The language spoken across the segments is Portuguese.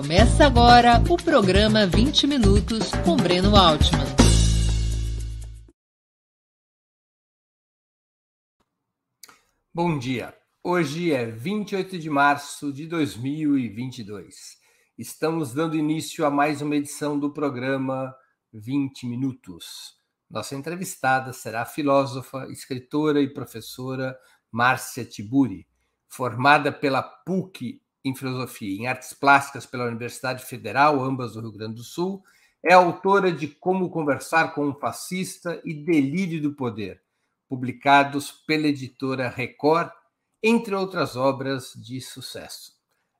Começa agora o programa 20 Minutos com Breno Altman. Bom dia. Hoje é 28 de março de 2022. Estamos dando início a mais uma edição do programa 20 Minutos. Nossa entrevistada será a filósofa, escritora e professora Márcia Tiburi, formada pela PUC em Filosofia e em Artes Plásticas pela Universidade Federal, ambas do Rio Grande do Sul, é autora de Como Conversar com um Fascista e Delírio do Poder, publicados pela editora Record, entre outras obras de sucesso.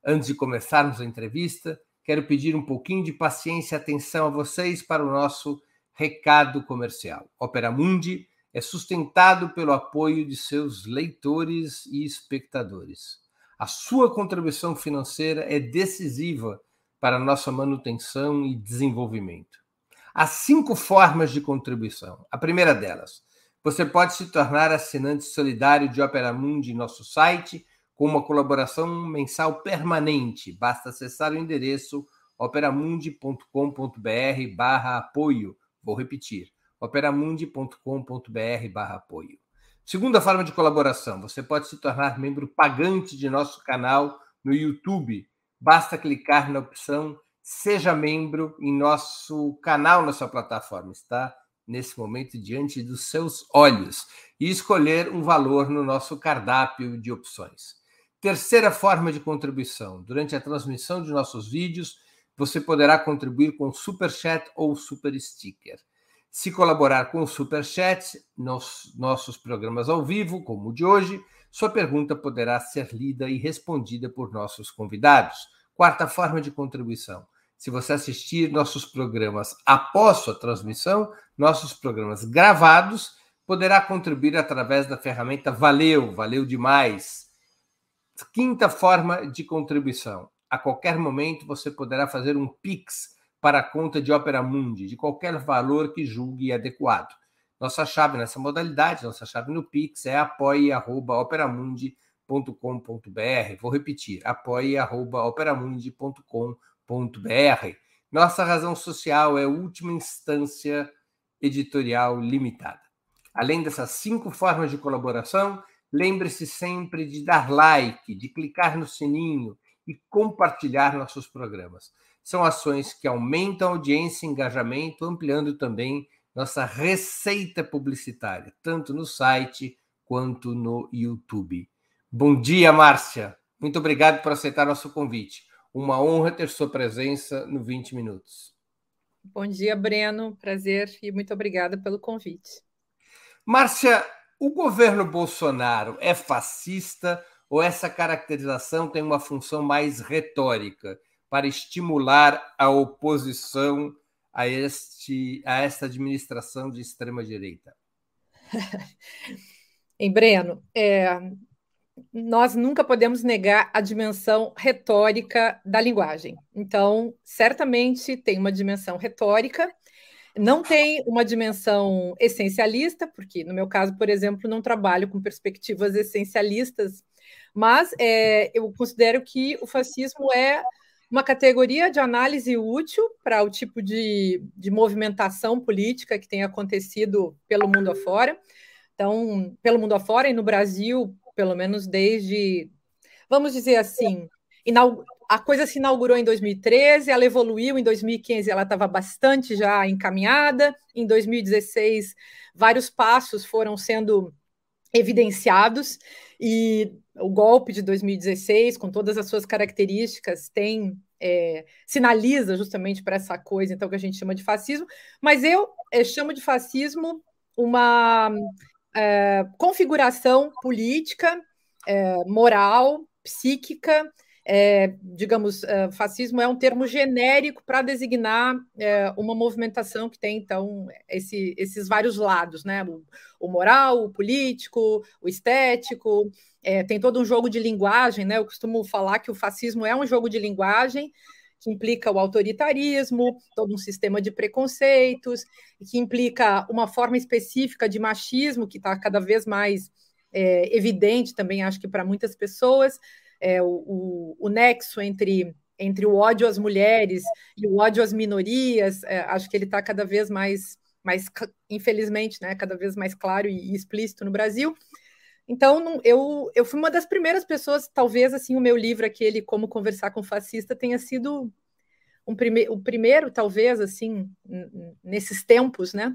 Antes de começarmos a entrevista, quero pedir um pouquinho de paciência e atenção a vocês para o nosso recado comercial. Opera Mundi é sustentado pelo apoio de seus leitores e espectadores. A sua contribuição financeira é decisiva para nossa manutenção e desenvolvimento. Há cinco formas de contribuição. A primeira delas, você pode se tornar assinante solidário de Opera Mundi em nosso site, com uma colaboração mensal permanente. Basta acessar o endereço operamundi.com.br barra apoio. Vou repetir, operamundi.com.br barra apoio. Segunda forma de colaboração, você pode se tornar membro pagante de nosso canal no YouTube. Basta clicar na opção Seja Membro em nosso canal, na sua plataforma. Está nesse momento diante dos seus olhos e escolher um valor no nosso cardápio de opções. Terceira forma de contribuição: durante a transmissão de nossos vídeos, você poderá contribuir com super chat ou super sticker. Se colaborar com o Super Chat nos nossos programas ao vivo, como o de hoje, sua pergunta poderá ser lida e respondida por nossos convidados. Quarta forma de contribuição. Se você assistir nossos programas após sua transmissão, nossos programas gravados, poderá contribuir através da ferramenta Valeu, valeu demais. Quinta forma de contribuição. A qualquer momento você poderá fazer um Pix para a conta de Opera Mundi, de qualquer valor que julgue adequado. Nossa chave nessa modalidade, nossa chave no Pix é apoie.operamundi.com.br. Vou repetir, apoie.operamundi.com.br. Nossa razão social é última instância editorial limitada. Além dessas cinco formas de colaboração, lembre-se sempre de dar like, de clicar no sininho e compartilhar nossos programas são ações que aumentam a audiência e engajamento, ampliando também nossa receita publicitária, tanto no site quanto no YouTube. Bom dia, Márcia. Muito obrigado por aceitar nosso convite. Uma honra ter sua presença no 20 Minutos. Bom dia, Breno. Prazer e muito obrigada pelo convite. Márcia, o governo Bolsonaro é fascista ou essa caracterização tem uma função mais retórica? Para estimular a oposição a, este, a esta administração de extrema-direita? em Breno, é, nós nunca podemos negar a dimensão retórica da linguagem. Então, certamente tem uma dimensão retórica, não tem uma dimensão essencialista, porque no meu caso, por exemplo, não trabalho com perspectivas essencialistas, mas é, eu considero que o fascismo é uma categoria de análise útil para o tipo de, de movimentação política que tem acontecido pelo mundo afora. Então, pelo mundo afora e no Brasil, pelo menos desde, vamos dizer assim, a coisa se inaugurou em 2013, ela evoluiu em 2015, ela estava bastante já encaminhada. Em 2016, vários passos foram sendo evidenciados e o golpe de 2016, com todas as suas características, tem é, sinaliza justamente para essa coisa, então que a gente chama de fascismo. Mas eu é, chamo de fascismo uma é, configuração política, é, moral, psíquica é, digamos, é, fascismo é um termo genérico para designar é, uma movimentação que tem, então, esse, esses vários lados, né? O, o, moral, o político, o estético, é, tem todo um jogo de linguagem, né? Eu costumo falar que o fascismo é um jogo de linguagem que implica o autoritarismo, todo um sistema de preconceitos, que implica uma forma específica de machismo que está cada vez mais é, evidente também, acho que para muitas pessoas, é, o, o, nexo entre entre o ódio às mulheres e o ódio às minorias, é, acho que ele está cada vez mais, mais, infelizmente, né, cada vez mais claro e, e explícito no Brasil. Então, eu, eu fui uma das primeiras pessoas, talvez assim, o meu livro, aquele Como Conversar com Fascista, tenha sido um prime o primeiro, talvez, assim, nesses tempos, né?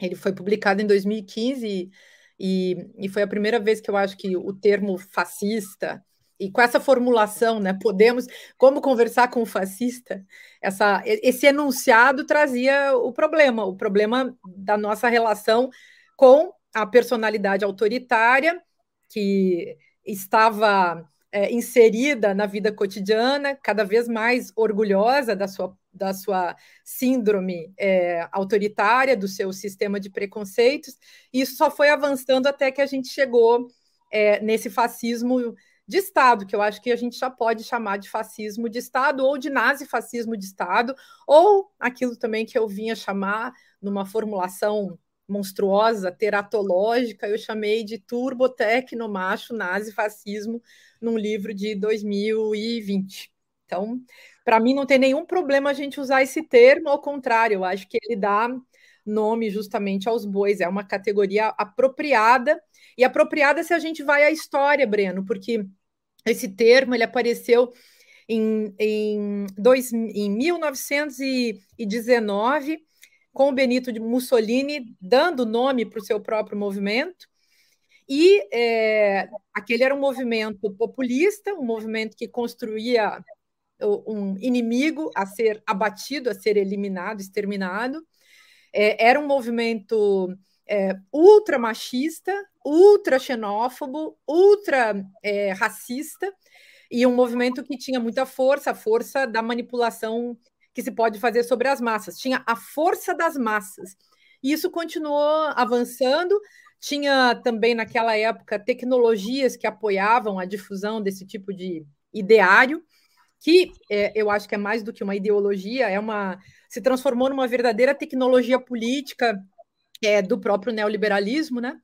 Ele foi publicado em 2015 e, e, e foi a primeira vez que eu acho que o termo fascista, e com essa formulação, né, podemos, como conversar com o fascista, essa, esse enunciado trazia o problema, o problema da nossa relação com a personalidade autoritária que estava é, inserida na vida cotidiana, cada vez mais orgulhosa da sua, da sua síndrome é, autoritária, do seu sistema de preconceitos, e isso só foi avançando até que a gente chegou é, nesse fascismo de Estado, que eu acho que a gente já pode chamar de fascismo de Estado, ou de nazifascismo de Estado, ou aquilo também que eu vinha chamar, numa formulação monstruosa, teratológica, eu chamei de turbotecnomacho nazifascismo num livro de 2020. Então, para mim não tem nenhum problema a gente usar esse termo, ao contrário, eu acho que ele dá nome justamente aos bois, é uma categoria apropriada, e apropriada se a gente vai à história, Breno, porque esse termo ele apareceu em, em, dois, em 1919 com o Benito de Mussolini dando nome para o seu próprio movimento. E é, aquele era um movimento populista, um movimento que construía um inimigo a ser abatido, a ser eliminado, exterminado. É, era um movimento é, ultra machista, ultra xenófobo, ultra é, racista, e um movimento que tinha muita força, a força da manipulação que se pode fazer sobre as massas. Tinha a força das massas. E isso continuou avançando. Tinha também, naquela época, tecnologias que apoiavam a difusão desse tipo de ideário, que é, eu acho que é mais do que uma ideologia, é uma se transformou numa verdadeira tecnologia política é, do próprio neoliberalismo, né?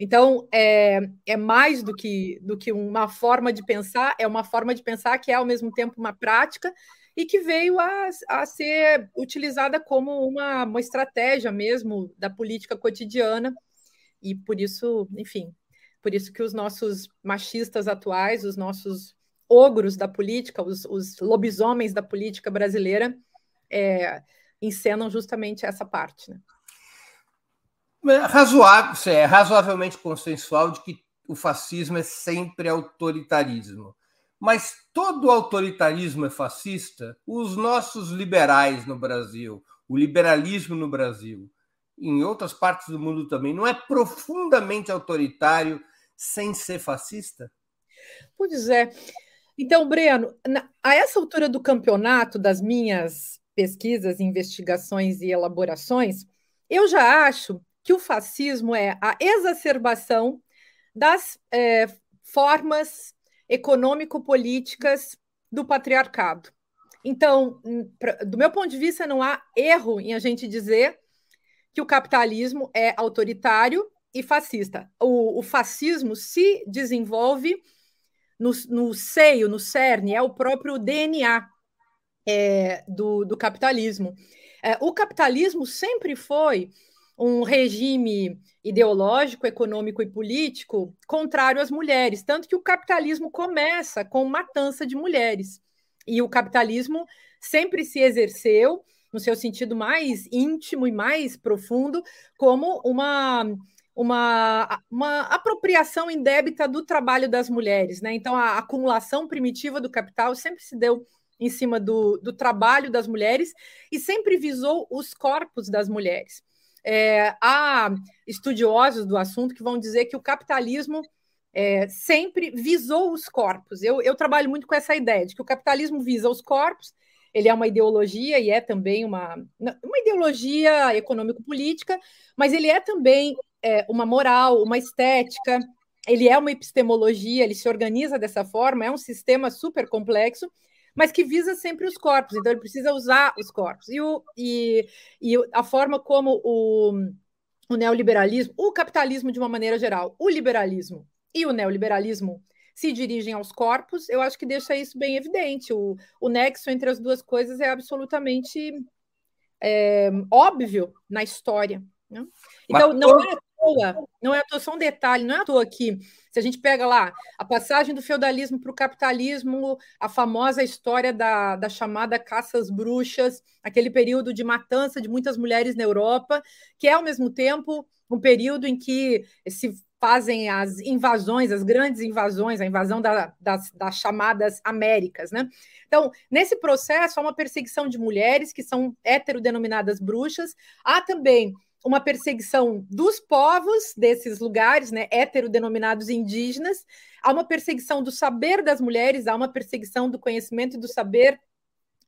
Então, é, é mais do que, do que uma forma de pensar, é uma forma de pensar que é, ao mesmo tempo, uma prática e que veio a, a ser utilizada como uma, uma estratégia mesmo da política cotidiana, e por isso, enfim, por isso que os nossos machistas atuais, os nossos ogros da política, os, os lobisomens da política brasileira, é, encenam justamente essa parte. Né? É razoável, é razoavelmente consensual de que o fascismo é sempre autoritarismo. Mas todo autoritarismo é fascista? Os nossos liberais no Brasil, o liberalismo no Brasil, em outras partes do mundo também, não é profundamente autoritário sem ser fascista? Pois é. Então, Breno, a essa altura do campeonato, das minhas pesquisas, investigações e elaborações, eu já acho que o fascismo é a exacerbação das é, formas econômico-políticas do patriarcado. Então, do meu ponto de vista, não há erro em a gente dizer que o capitalismo é autoritário e fascista. O, o fascismo se desenvolve no, no, seio, no cerne, é o próprio DNA é, do, do, capitalismo. É, o capitalismo sempre foi um regime ideológico, econômico e político contrário às mulheres, tanto que o capitalismo começa com matança de mulheres. E o capitalismo sempre se exerceu, no seu sentido mais íntimo e mais profundo, como uma uma, uma apropriação indébita do trabalho das mulheres. Né? Então, a acumulação primitiva do capital sempre se deu em cima do, do trabalho das mulheres e sempre visou os corpos das mulheres. É, há estudiosos do assunto que vão dizer que o capitalismo é, sempre visou os corpos. Eu, eu trabalho muito com essa ideia de que o capitalismo visa os corpos, ele é uma ideologia e é também uma, uma ideologia econômico-política, mas ele é também é, uma moral, uma estética, ele é uma epistemologia, ele se organiza dessa forma, é um sistema super complexo mas que visa sempre os corpos, então ele precisa usar os corpos. E, o, e, e a forma como o, o neoliberalismo, o capitalismo de uma maneira geral, o liberalismo e o neoliberalismo se dirigem aos corpos, eu acho que deixa isso bem evidente. O, o nexo entre as duas coisas é absolutamente é, óbvio na história. Né? Então, Mas, não é toa, não é à toa, só um detalhe, não é à toa que, se a gente pega lá a passagem do feudalismo para o capitalismo, a famosa história da, da chamada caça às bruxas, aquele período de matança de muitas mulheres na Europa, que é, ao mesmo tempo, um período em que se fazem as invasões, as grandes invasões, a invasão da, das, das, chamadas Américas, né? Então, nesse processo, há uma perseguição de mulheres que são heterodenominadas bruxas, há também uma perseguição dos povos desses lugares, né, heterodenominados indígenas, há uma perseguição do saber das mulheres, há uma perseguição do conhecimento e do saber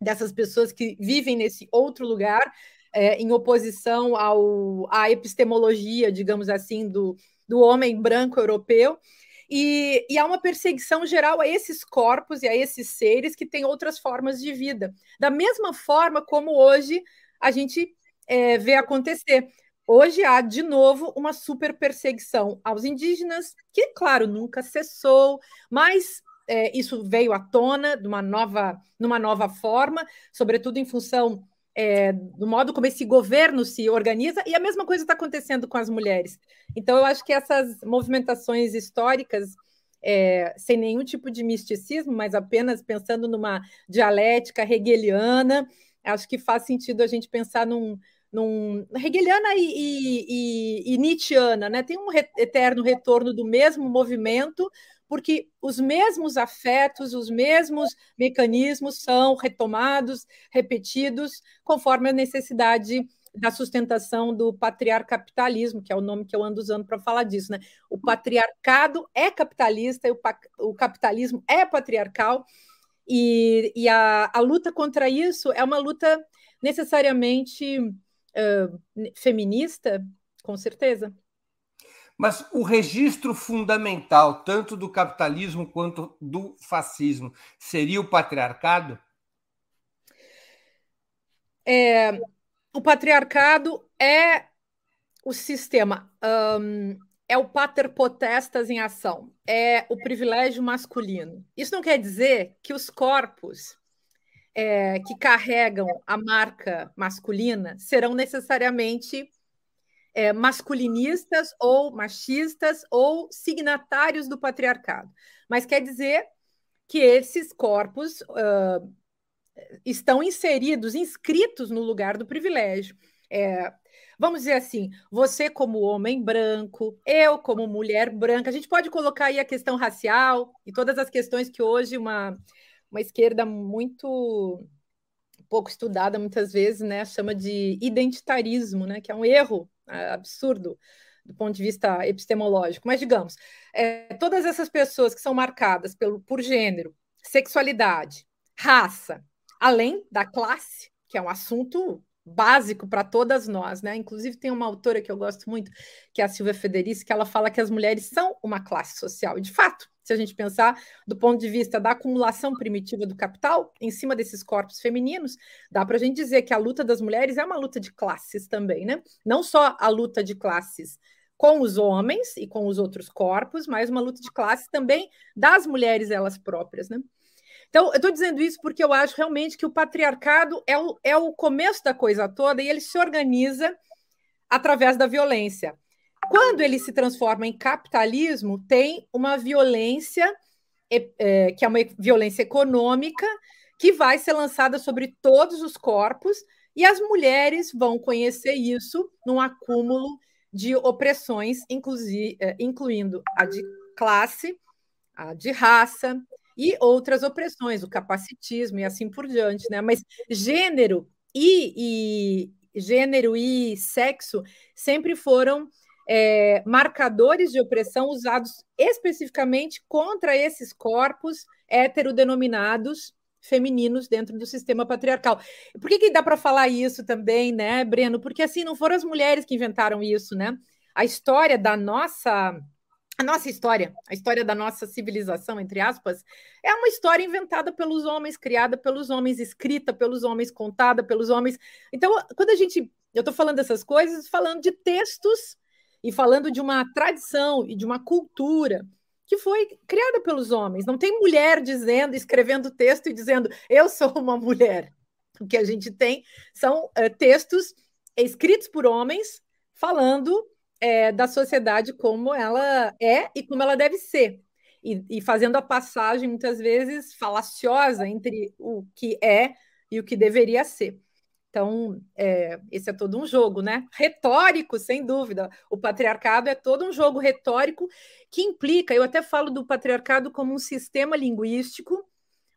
dessas pessoas que vivem nesse outro lugar, é, em oposição ao, à epistemologia, digamos assim, do, do homem branco europeu. E, e, há uma perseguição geral a esses corpos e a esses seres que têm outras formas de vida. Da mesma forma como hoje a gente é, vê acontecer. Hoje há, de novo, uma super perseguição aos indígenas, que, claro, nunca cessou, mas é, isso veio à tona de uma nova, numa nova forma, sobretudo em função é, do modo como esse governo se organiza, e a mesma coisa está acontecendo com as mulheres. Então, eu acho que essas movimentações históricas, é, sem nenhum tipo de misticismo, mas apenas pensando numa dialética hegeliana, acho que faz sentido a gente pensar num. Num hegeliana e, e, e, Nietzscheana, né? tem um re, eterno retorno do mesmo movimento porque os mesmos afetos, os mesmos mecanismos são retomados, repetidos, conforme a necessidade da sustentação do patriarcapitalismo, que é o nome que eu ando usando para falar disso. Né? O patriarcado é capitalista e o, o capitalismo é patriarcal, e, e a, a, luta contra isso é uma luta necessariamente uh, feminista, com certeza. Mas o registro fundamental, tanto do capitalismo quanto do fascismo, seria o patriarcado? É, o patriarcado é o sistema, um, é o pater potestas em ação, é o privilégio masculino. Isso não quer dizer que os corpos é, que carregam a marca masculina serão necessariamente é, masculinistas ou machistas ou signatários do patriarcado. Mas quer dizer que esses corpos uh, estão inseridos, inscritos no lugar do privilégio. É, vamos dizer assim, você como homem branco, eu como mulher branca, a gente pode colocar aí a questão racial e todas as questões que hoje uma, uma esquerda muito pouco estudada muitas vezes, né, chama de identitarismo, né, que é um erro é absurdo do ponto de vista epistemológico. Mas, digamos, é, todas essas pessoas que são marcadas pelo, por gênero, sexualidade, raça, além da classe, que é um assunto básico para todas nós, né? Inclusive tem uma autora que eu gosto muito, que é a Silvia Federici, que ela fala que as mulheres são uma classe social. E de fato, se a gente pensar do ponto de vista da acumulação primitiva do capital em cima desses corpos femininos, dá para a gente dizer que a luta das mulheres é uma luta de classes também, né? Não só a luta de classes com os homens e com os outros corpos, mas uma luta de classes também das mulheres elas próprias, né? Então, eu estou dizendo isso porque eu acho realmente que o patriarcado é o, é o começo da coisa toda e ele se organiza através da violência. Quando ele se transforma em capitalismo, tem uma violência, é, que é uma violência econômica, que vai ser lançada sobre todos os corpos, e as mulheres vão conhecer isso num acúmulo de opressões, é, incluindo a de classe, a de raça e outras opressões, o capacitismo e assim por diante, né? Mas gênero e, e gênero e sexo sempre foram é, marcadores de opressão usados especificamente contra esses corpos heterodenominados femininos dentro do sistema patriarcal. Por que, que dá para falar isso também, né, Breno? Porque assim não foram as mulheres que inventaram isso, né? A história da nossa a nossa história, a história da nossa civilização, entre aspas, é uma história inventada pelos homens, criada pelos homens, escrita pelos homens, contada pelos homens. Então, quando a gente. Eu estou falando dessas coisas, falando de textos e falando de uma tradição e de uma cultura que foi criada pelos homens. Não tem mulher dizendo, escrevendo texto e dizendo eu sou uma mulher. O que a gente tem são é, textos escritos por homens falando é, da sociedade como ela é e como ela deve ser. E, e, fazendo a passagem, muitas vezes, falaciosa entre o que é e o que deveria ser. Então, é, esse é todo um jogo, né? Retórico, sem dúvida. O patriarcado é todo um jogo retórico que implica, eu até falo do patriarcado como um sistema linguístico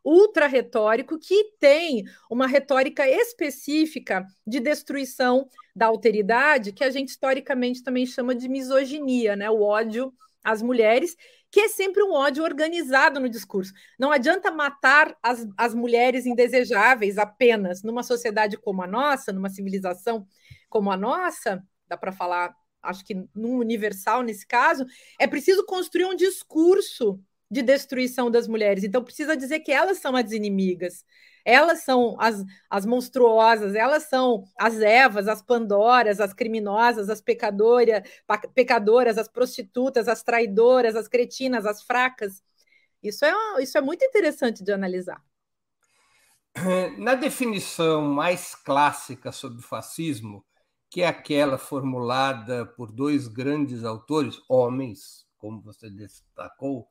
ultra retórico que tem uma retórica específica de destruição da alteridade, que a gente historicamente também chama de misoginia, né? O ódio às mulheres, que é sempre um ódio organizado no discurso. Não adianta matar as, as mulheres indesejáveis apenas numa sociedade como a nossa, numa civilização como a nossa, dá para falar, acho que num universal nesse caso, é preciso construir um discurso de destruição das mulheres. Então, precisa dizer que elas são as inimigas, elas são as, as monstruosas, elas são as Evas, as Pandoras, as criminosas, as pecadoras, pecadoras, as prostitutas, as traidoras, as cretinas, as fracas. Isso é, isso é muito interessante de analisar. Na definição mais clássica sobre fascismo, que é aquela formulada por dois grandes autores, homens, como você destacou,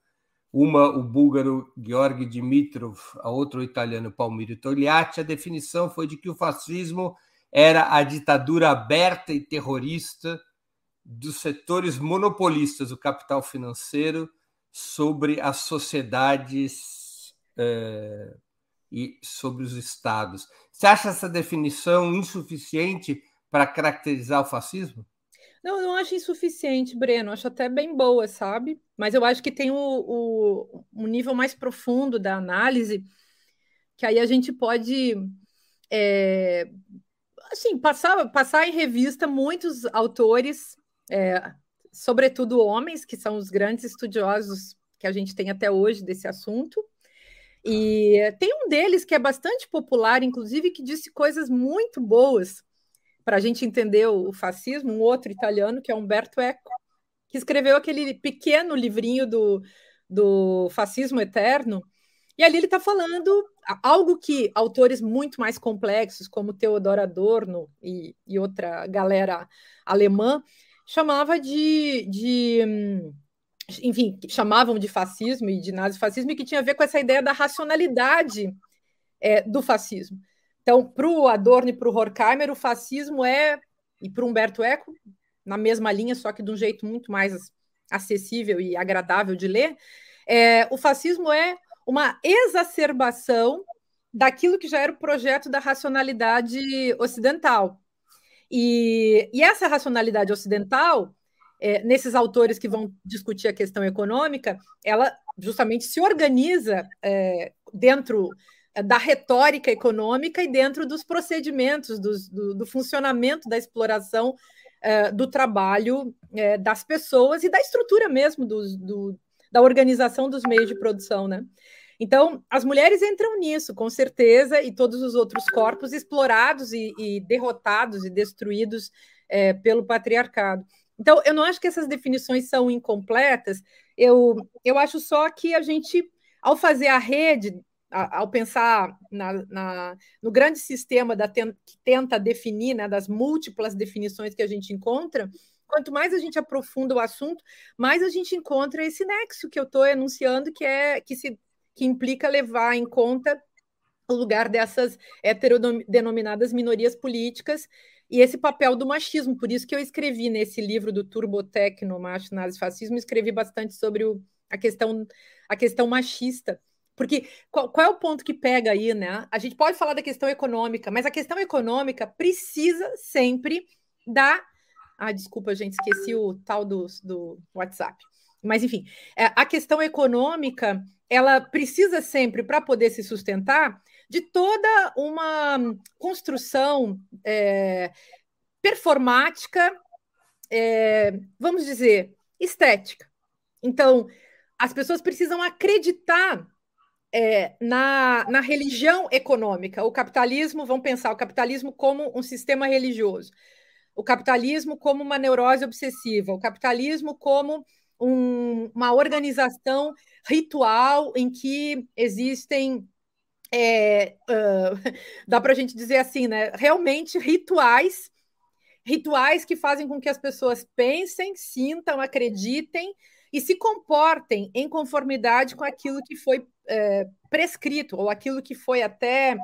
uma o búlgaro Georg Dimitrov, a outra o italiano Palmiro Togliatti, a definição foi de que o fascismo era a ditadura aberta e terrorista dos setores monopolistas do capital financeiro sobre as sociedades eh, e sobre os estados. Você acha essa definição insuficiente para caracterizar o fascismo? Não, eu não acho insuficiente, Breno. Acho até bem boa, sabe? Mas eu acho que tem o, o, um nível mais profundo da análise, que aí a gente pode é, assim, passar, passar em revista muitos autores, é, sobretudo homens, que são os grandes estudiosos que a gente tem até hoje desse assunto. E tem um deles que é bastante popular, inclusive, que disse coisas muito boas para a gente entender o fascismo, um outro italiano, que é Umberto Eco, que escreveu aquele pequeno livrinho do, do fascismo eterno. E ali ele está falando algo que autores muito mais complexos, como Theodor Adorno e, e outra galera alemã, chamava de, de enfim, chamavam de fascismo e de nazifascismo, e que tinha a ver com essa ideia da racionalidade é, do fascismo. Então, para o Adorno e para o Horkheimer, o fascismo é, e para Humberto Eco, na mesma linha, só que de um jeito muito mais acessível e agradável de ler, é, o fascismo é uma exacerbação daquilo que já era o projeto da racionalidade ocidental. E, e essa racionalidade ocidental, é, nesses autores que vão discutir a questão econômica, ela justamente se organiza é, dentro da retórica econômica e dentro dos procedimentos, dos, do, do, funcionamento da exploração uh, do trabalho uh, das pessoas e da estrutura mesmo do, do, da organização dos meios de produção, né? Então, as mulheres entram nisso, com certeza, e todos os outros corpos explorados e, e derrotados e destruídos é, pelo patriarcado. Então, eu não acho que essas definições são incompletas, eu, eu acho só que a gente, ao fazer a rede ao pensar na, na, no grande sistema da que tenta definir, né, das múltiplas definições que a gente encontra, quanto mais a gente aprofunda o assunto, mais a gente encontra esse nexo que eu estou enunciando, que é que se que implica levar em conta o lugar dessas heterodenominadas minorias políticas e esse papel do machismo. Por isso que eu escrevi nesse livro do Turbotecno, Macho, Nazi, Fascismo, escrevi bastante sobre o, a, questão, a questão machista porque qual, qual, é o ponto que pega aí, né? A gente pode falar da questão econômica, mas a questão econômica precisa sempre da. Ah, desculpa, gente, esqueci o tal do, do WhatsApp. Mas, enfim, é, a questão econômica ela precisa sempre, para poder se sustentar, de toda uma construção é, performática, é, vamos dizer, estética. Então, as pessoas precisam acreditar é, na, na religião econômica. O capitalismo, vamos pensar o capitalismo como um sistema religioso, o capitalismo como uma neurose obsessiva, o capitalismo como um, uma organização ritual em que existem é, uh, dá para a gente dizer assim, né? Realmente rituais, rituais que fazem com que as pessoas pensem, sintam, acreditem e se comportem em conformidade com aquilo que foi é, prescrito ou aquilo que foi até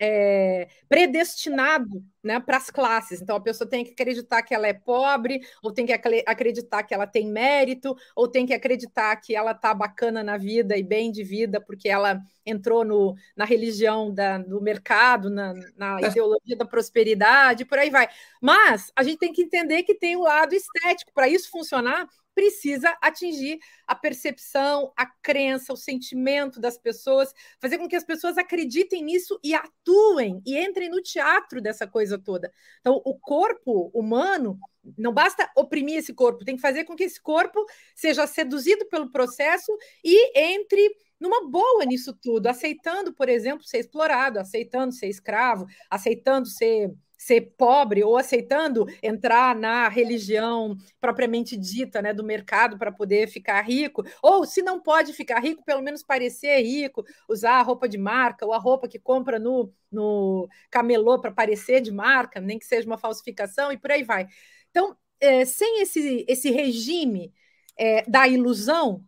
é, predestinado né, para as classes. Então, a pessoa tem que acreditar que ela é pobre, ou tem que acreditar que ela tem mérito, ou tem que acreditar que ela está bacana na vida e bem de vida, porque ela entrou no, na religião da, do mercado, na, na ideologia da prosperidade, por aí vai. Mas a gente tem que entender que tem o um lado estético. Para isso funcionar, precisa atingir a percepção, a crença, o sentimento das pessoas, fazer com que as pessoas acreditem nisso e atuem e entrem no teatro dessa coisa toda. Então, o corpo humano não basta oprimir esse corpo, tem que fazer com que esse corpo seja seduzido pelo processo e entre numa boa nisso tudo, aceitando, por exemplo, ser explorado, aceitando ser escravo, aceitando ser ser pobre ou aceitando entrar na religião propriamente dita, né, do mercado para poder ficar rico, ou se não pode ficar rico, pelo menos parecer rico, usar a roupa de marca ou a roupa que compra no, no camelô para parecer de marca, nem que seja uma falsificação e por aí vai. Então, é, sem esse, esse regime é, da ilusão,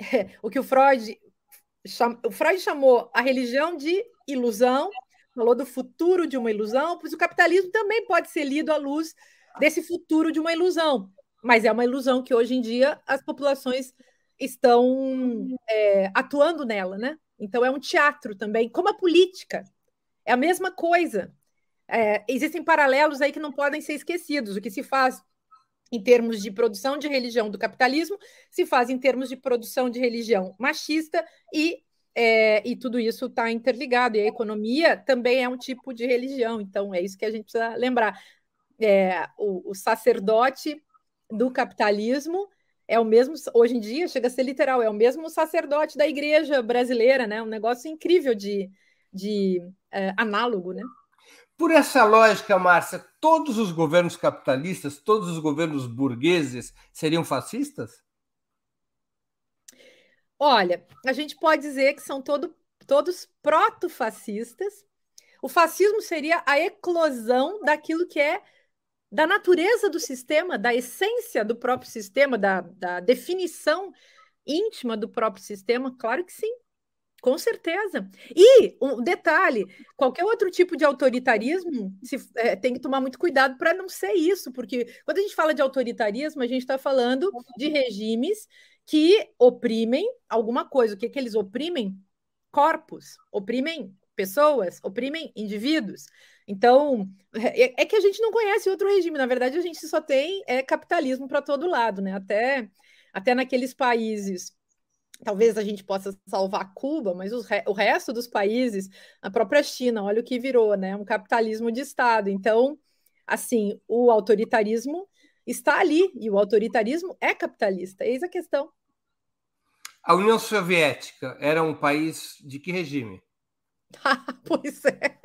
é, o que o Freud, cham, o Freud chamou a religião de ilusão, falou do futuro de uma ilusão, pois o capitalismo também pode ser lido à luz desse futuro de uma ilusão. Mas é uma ilusão que hoje em dia as populações estão é, atuando nela, né? Então é um teatro também, como a política. É a mesma coisa. É, existem paralelos aí que não podem ser esquecidos. O que se faz em termos de produção de religião do capitalismo se faz em termos de produção de religião machista e é, e tudo isso está interligado. E a economia também é um tipo de religião, então é isso que a gente precisa lembrar. É, o, o, sacerdote do capitalismo é o mesmo, hoje em dia, chega a ser literal, é o mesmo sacerdote da igreja brasileira, né? Um negócio incrível de, de é, análogo, né? Por essa lógica, Márcia, todos os governos capitalistas, todos os governos burgueses seriam fascistas? Olha, a gente pode dizer que são todo, todos proto-fascistas. O fascismo seria a eclosão daquilo que é da natureza do sistema, da essência do próprio sistema, da, da definição íntima do próprio sistema? Claro que sim, com certeza. E um detalhe: qualquer outro tipo de autoritarismo se, é, tem que tomar muito cuidado para não ser isso, porque quando a gente fala de autoritarismo, a gente está falando de regimes que oprimem alguma coisa. O que, que eles oprimem? Corpos, oprimem pessoas, oprimem indivíduos. Então, é, é, que a gente não conhece outro regime. Na verdade, a gente só tem é, capitalismo para todo lado, né? Até, até naqueles países. Talvez a gente possa salvar Cuba, mas re, o resto dos países, a própria China, olha o que virou, né? Um capitalismo de Estado. Então, assim, o autoritarismo está ali e o autoritarismo é capitalista. Eis a questão. A União Soviética era um país de que regime? pois é.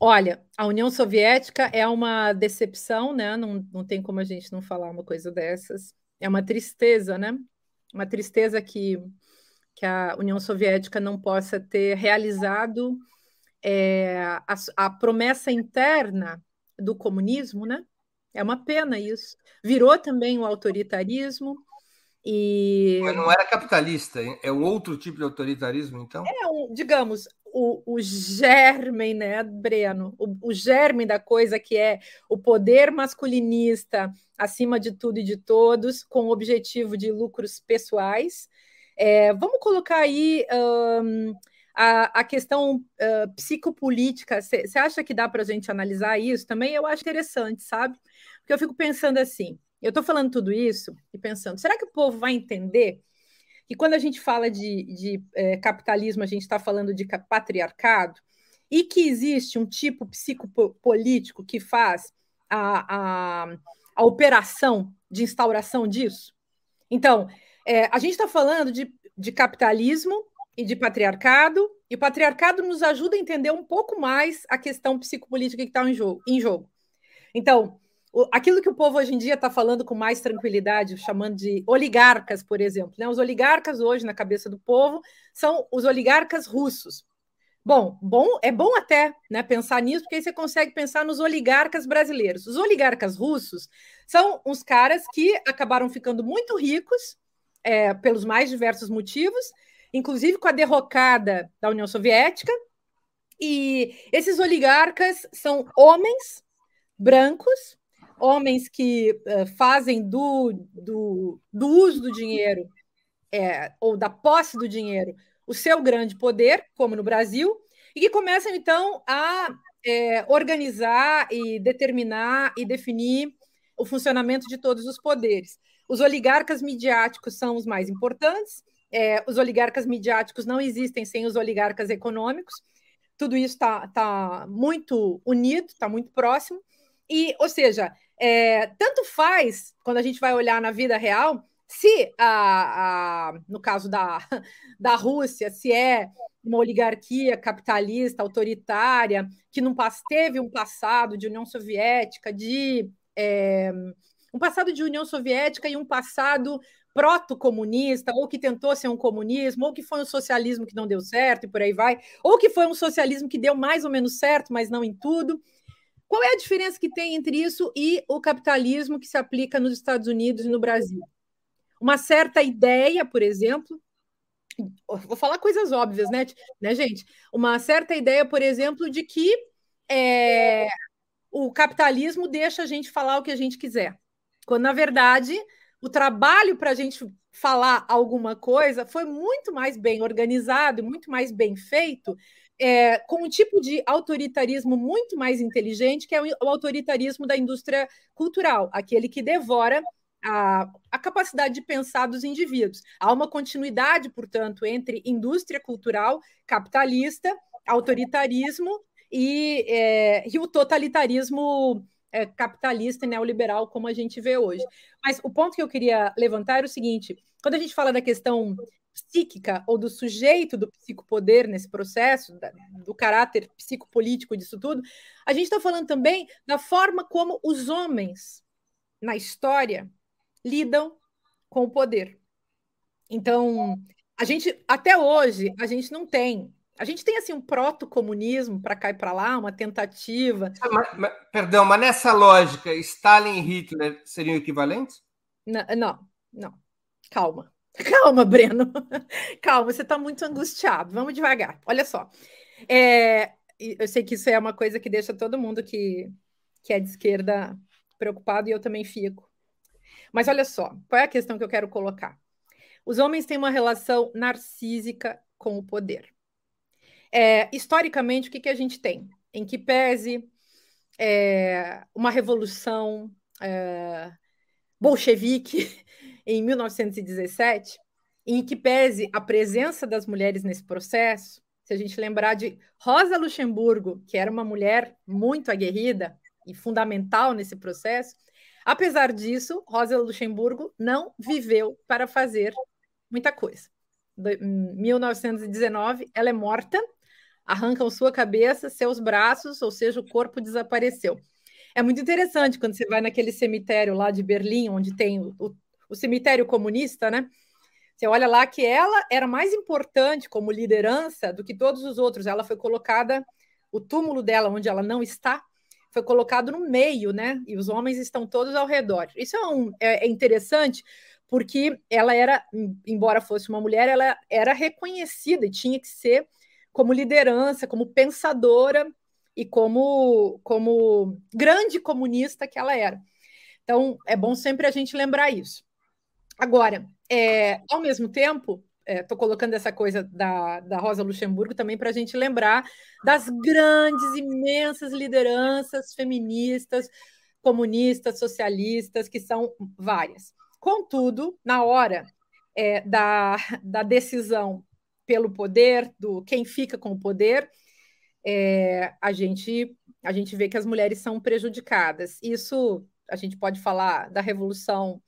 Olha, a União Soviética é uma decepção, né? Não, não tem como a gente não falar uma coisa dessas. É uma tristeza, né? Uma tristeza que, que a União Soviética não possa ter realizado é, a, a promessa interna do comunismo, né? É uma pena isso. Virou também o autoritarismo. E... Não era capitalista, é um outro tipo de autoritarismo, então? É, um, digamos, o, o germe, né, Breno? O, o germe da coisa que é o poder masculinista acima de tudo e de todos, com o objetivo de lucros pessoais. É, vamos colocar aí um, a, a, questão uh, psicopolítica. Você acha que dá para a gente analisar isso também? Eu acho interessante, sabe? Porque eu fico pensando assim: eu estou falando tudo isso e pensando, será que o povo vai entender que quando a gente fala de, de capitalismo, a gente está falando de patriarcado e que existe um tipo psicopolítico que faz a, a, a operação de instauração disso? Então, é, a gente está falando de, de capitalismo e de patriarcado, e o patriarcado nos ajuda a entender um pouco mais a questão psicopolítica que está em jogo, em jogo. Então, aquilo que o povo hoje em dia está falando com mais tranquilidade, chamando de oligarcas, por exemplo. Né? Os oligarcas hoje, na cabeça do povo, são os oligarcas russos. Bom, bom, é bom até né, pensar nisso, porque aí você consegue pensar nos oligarcas brasileiros. Os oligarcas russos são uns caras que acabaram ficando muito ricos é, pelos mais diversos motivos, inclusive com a derrocada da União Soviética. E esses oligarcas são homens brancos homens que uh, fazem do, do, do, uso do dinheiro é, ou da posse do dinheiro o seu grande poder, como no Brasil, e que começam então a é, organizar e determinar e definir o funcionamento de todos os poderes. Os oligarcas midiáticos são os mais importantes. É, os oligarcas midiáticos não existem sem os oligarcas econômicos. Tudo isso está tá muito unido, está muito próximo. E, ou seja, é, tanto faz, quando a gente vai olhar na vida real, se, a, a, no caso da, da Rússia, se é uma oligarquia capitalista, autoritária, que não teve um passado de União Soviética, de é, um passado de União Soviética e um passado proto-comunista, ou que tentou ser um comunismo, ou que foi um socialismo que não deu certo e por aí vai, ou que foi um socialismo que deu mais ou menos certo, mas não em tudo. Qual é a diferença que tem entre isso e o capitalismo que se aplica nos Estados Unidos e no Brasil? Uma certa ideia, por exemplo, vou falar coisas óbvias, né, né gente? Uma certa ideia, por exemplo, de que é, o capitalismo deixa a gente falar o que a gente quiser. Quando, na verdade, o trabalho para a gente falar alguma coisa foi muito mais bem organizado, muito mais bem feito é, com um tipo de autoritarismo muito mais inteligente, que é o autoritarismo da indústria cultural, aquele que devora a, a, capacidade de pensar dos indivíduos. Há uma continuidade, portanto, entre indústria cultural capitalista, autoritarismo e, é, e o totalitarismo é, capitalista e neoliberal, como a gente vê hoje. Mas o ponto que eu queria levantar era o seguinte: quando a gente fala da questão psíquica ou do sujeito do psicopoder nesse processo, do caráter psicopolítico disso tudo, a gente está falando também da forma como os homens na história lidam com o poder. Então, a gente até hoje a gente não tem a gente tem assim um proto-comunismo para cá e para lá, uma tentativa. Mas, mas, perdão, mas nessa lógica, Stalin e Hitler seriam equivalentes? Não, não, não. Calma. Calma, Breno. Calma, você está muito angustiado. Vamos devagar. Olha só. É, eu sei que isso é uma coisa que deixa todo mundo que, que é de esquerda preocupado e eu também fico. Mas olha só, qual é a questão que eu quero colocar? Os homens têm uma relação narcísica com o poder. É, historicamente, o que, que a gente tem? Em que pese é, uma revolução é, bolchevique em 1917, em que pese a presença das mulheres nesse processo, se a gente lembrar de Rosa Luxemburgo, que era uma mulher muito aguerrida e fundamental nesse processo, apesar disso, Rosa Luxemburgo não viveu para fazer muita coisa. Em 1919, ela é morta, arrancam sua cabeça, seus braços, ou seja, o corpo desapareceu. É muito interessante quando você vai naquele cemitério lá de Berlim, onde tem o, o cemitério comunista, né? Você olha lá que ela era mais importante como liderança do que todos os outros. Ela foi colocada, o túmulo dela, onde ela não está, foi colocado no meio, né? E os homens estão todos ao redor. Isso é, um, é, é interessante porque ela era, embora fosse uma mulher, ela era reconhecida e tinha que ser como liderança, como pensadora e como, como grande comunista que ela era. Então, é bom sempre a gente lembrar isso. Agora, é, ao mesmo tempo, estou é, colocando essa coisa da, da Rosa Luxemburgo também para a gente lembrar das grandes, imensas lideranças feministas, comunistas, socialistas, que são várias. Contudo, na hora é, da, da decisão pelo poder, do quem fica com o poder, é, a, gente, a gente vê que as mulheres são prejudicadas. Isso a gente pode falar da Revolução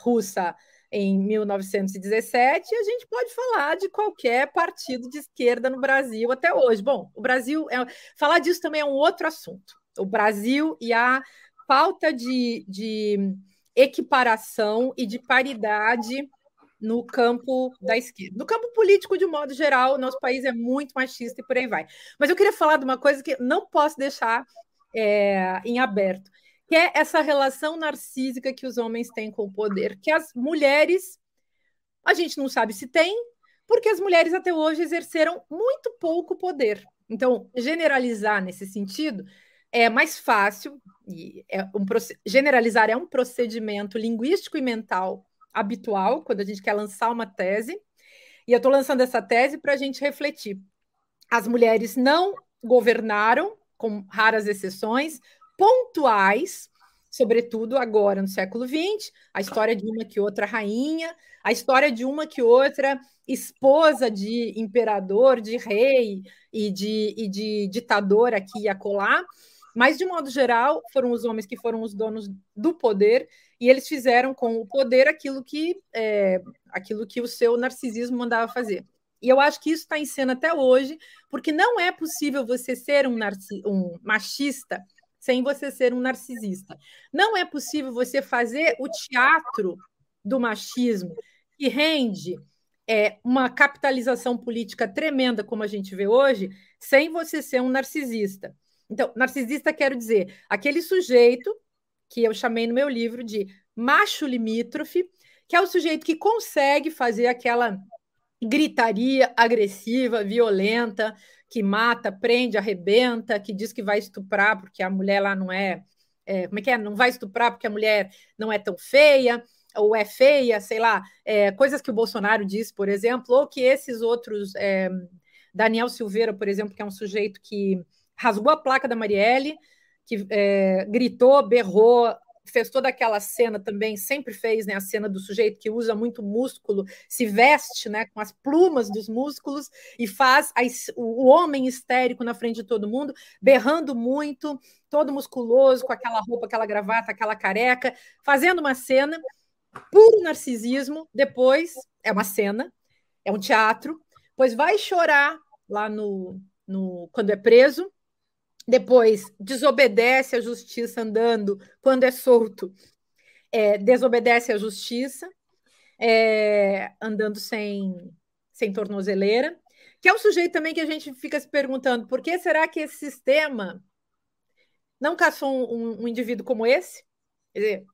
russa em 1917, e a gente pode falar de qualquer partido de esquerda no Brasil até hoje. Bom, o Brasil, é, falar disso também é um outro assunto. O Brasil e a falta de, de equiparação e de paridade no campo da esquerda. No campo político, de modo geral, nosso país é muito machista e por aí vai. Mas eu queria falar de uma coisa que não posso deixar é, em aberto, que é essa relação narcísica que os homens têm com o poder, que as mulheres, a gente não sabe se tem, porque as mulheres até hoje exerceram muito pouco poder. Então, generalizar nesse sentido é mais fácil, e é um, generalizar é um procedimento linguístico e mental habitual quando a gente quer lançar uma tese. E eu estou lançando essa tese para a gente refletir. As mulheres não governaram, com raras exceções, pontuais, sobretudo agora no século XX, a história de uma que outra rainha, a história de uma que outra esposa de imperador, de rei e de, e de ditador aqui e acolá, mas de modo geral foram os homens que foram os donos do poder e eles fizeram com o poder aquilo que é, aquilo que o seu narcisismo mandava fazer. E eu acho que isso está em cena até hoje, porque não é possível você ser um, narci um machista sem você ser um narcisista. Não é possível você fazer o teatro do machismo que rende é, uma capitalização política tremenda, como a gente vê hoje, sem você ser um narcisista. Então, narcisista quero dizer aquele sujeito que eu chamei no meu livro de macho limítrofe, que é o sujeito que consegue fazer aquela gritaria agressiva, violenta, que mata, prende, arrebenta, que diz que vai estuprar porque a mulher lá não é, é como é que é? Não vai estuprar porque a mulher não é tão feia, ou é feia, sei lá, é, coisas que o Bolsonaro diz, por exemplo, ou que esses outros, é, Daniel Silveira, por exemplo, que é um sujeito que rasgou a placa da Marielle, que é, gritou, berrou, fez toda aquela cena também, sempre fez, né, a cena do sujeito que usa muito músculo, se veste, né, com as plumas dos músculos e faz a, o, homem histérico na frente de todo mundo, berrando muito, todo musculoso, com aquela roupa, aquela gravata, aquela careca, fazendo uma cena puro narcisismo, depois é uma cena, é um teatro, pois vai chorar lá no, no quando é preso, depois desobedece à justiça andando quando é solto, é, desobedece à justiça, é, andando sem, sem tornozeleira, que é um sujeito também que a gente fica se perguntando por que será que esse sistema não caçou um, um indivíduo como esse? Quer dizer,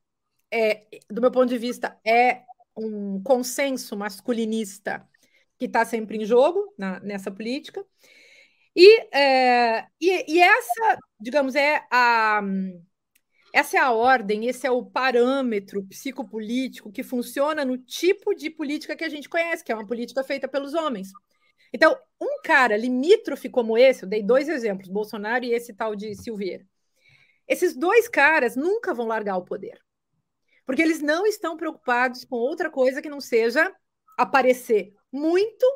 é, do meu ponto de vista, é um consenso masculinista que está sempre em jogo na, nessa política. E, é, e, e, essa, digamos, é a, essa é a ordem, esse é o parâmetro psicopolítico que funciona no tipo de política que a gente conhece, que é uma política feita pelos homens. Então, um cara limítrofe como esse, eu dei dois exemplos, Bolsonaro e esse tal de Silveira. Esses dois caras nunca vão largar o poder. Porque eles não estão preocupados com outra coisa que não seja aparecer muito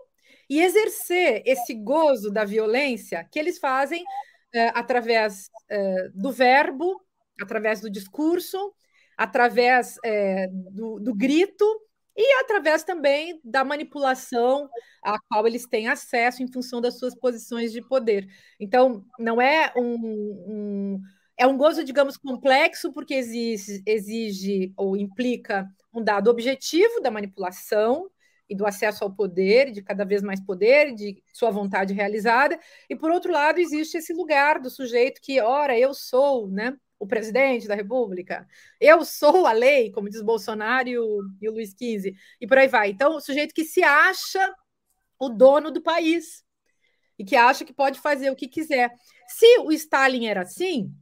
e exercer esse gozo da violência que eles fazem é, através é, do verbo, através do discurso, através é, do, do grito e através também da manipulação a qual eles têm acesso em função das suas posições de poder. Então, não é um, um é um gozo, digamos, complexo, porque exige, exige ou implica um dado objetivo da manipulação e do acesso ao poder, de cada vez mais poder, de sua vontade realizada, e por outro lado existe esse lugar do sujeito que, ora, eu sou, né, o presidente da República, eu sou a lei, como diz Bolsonaro e o, Luiz XV, e por aí vai. Então, o sujeito que se acha o dono do país e que acha que pode fazer o que quiser. Se o Stalin era assim,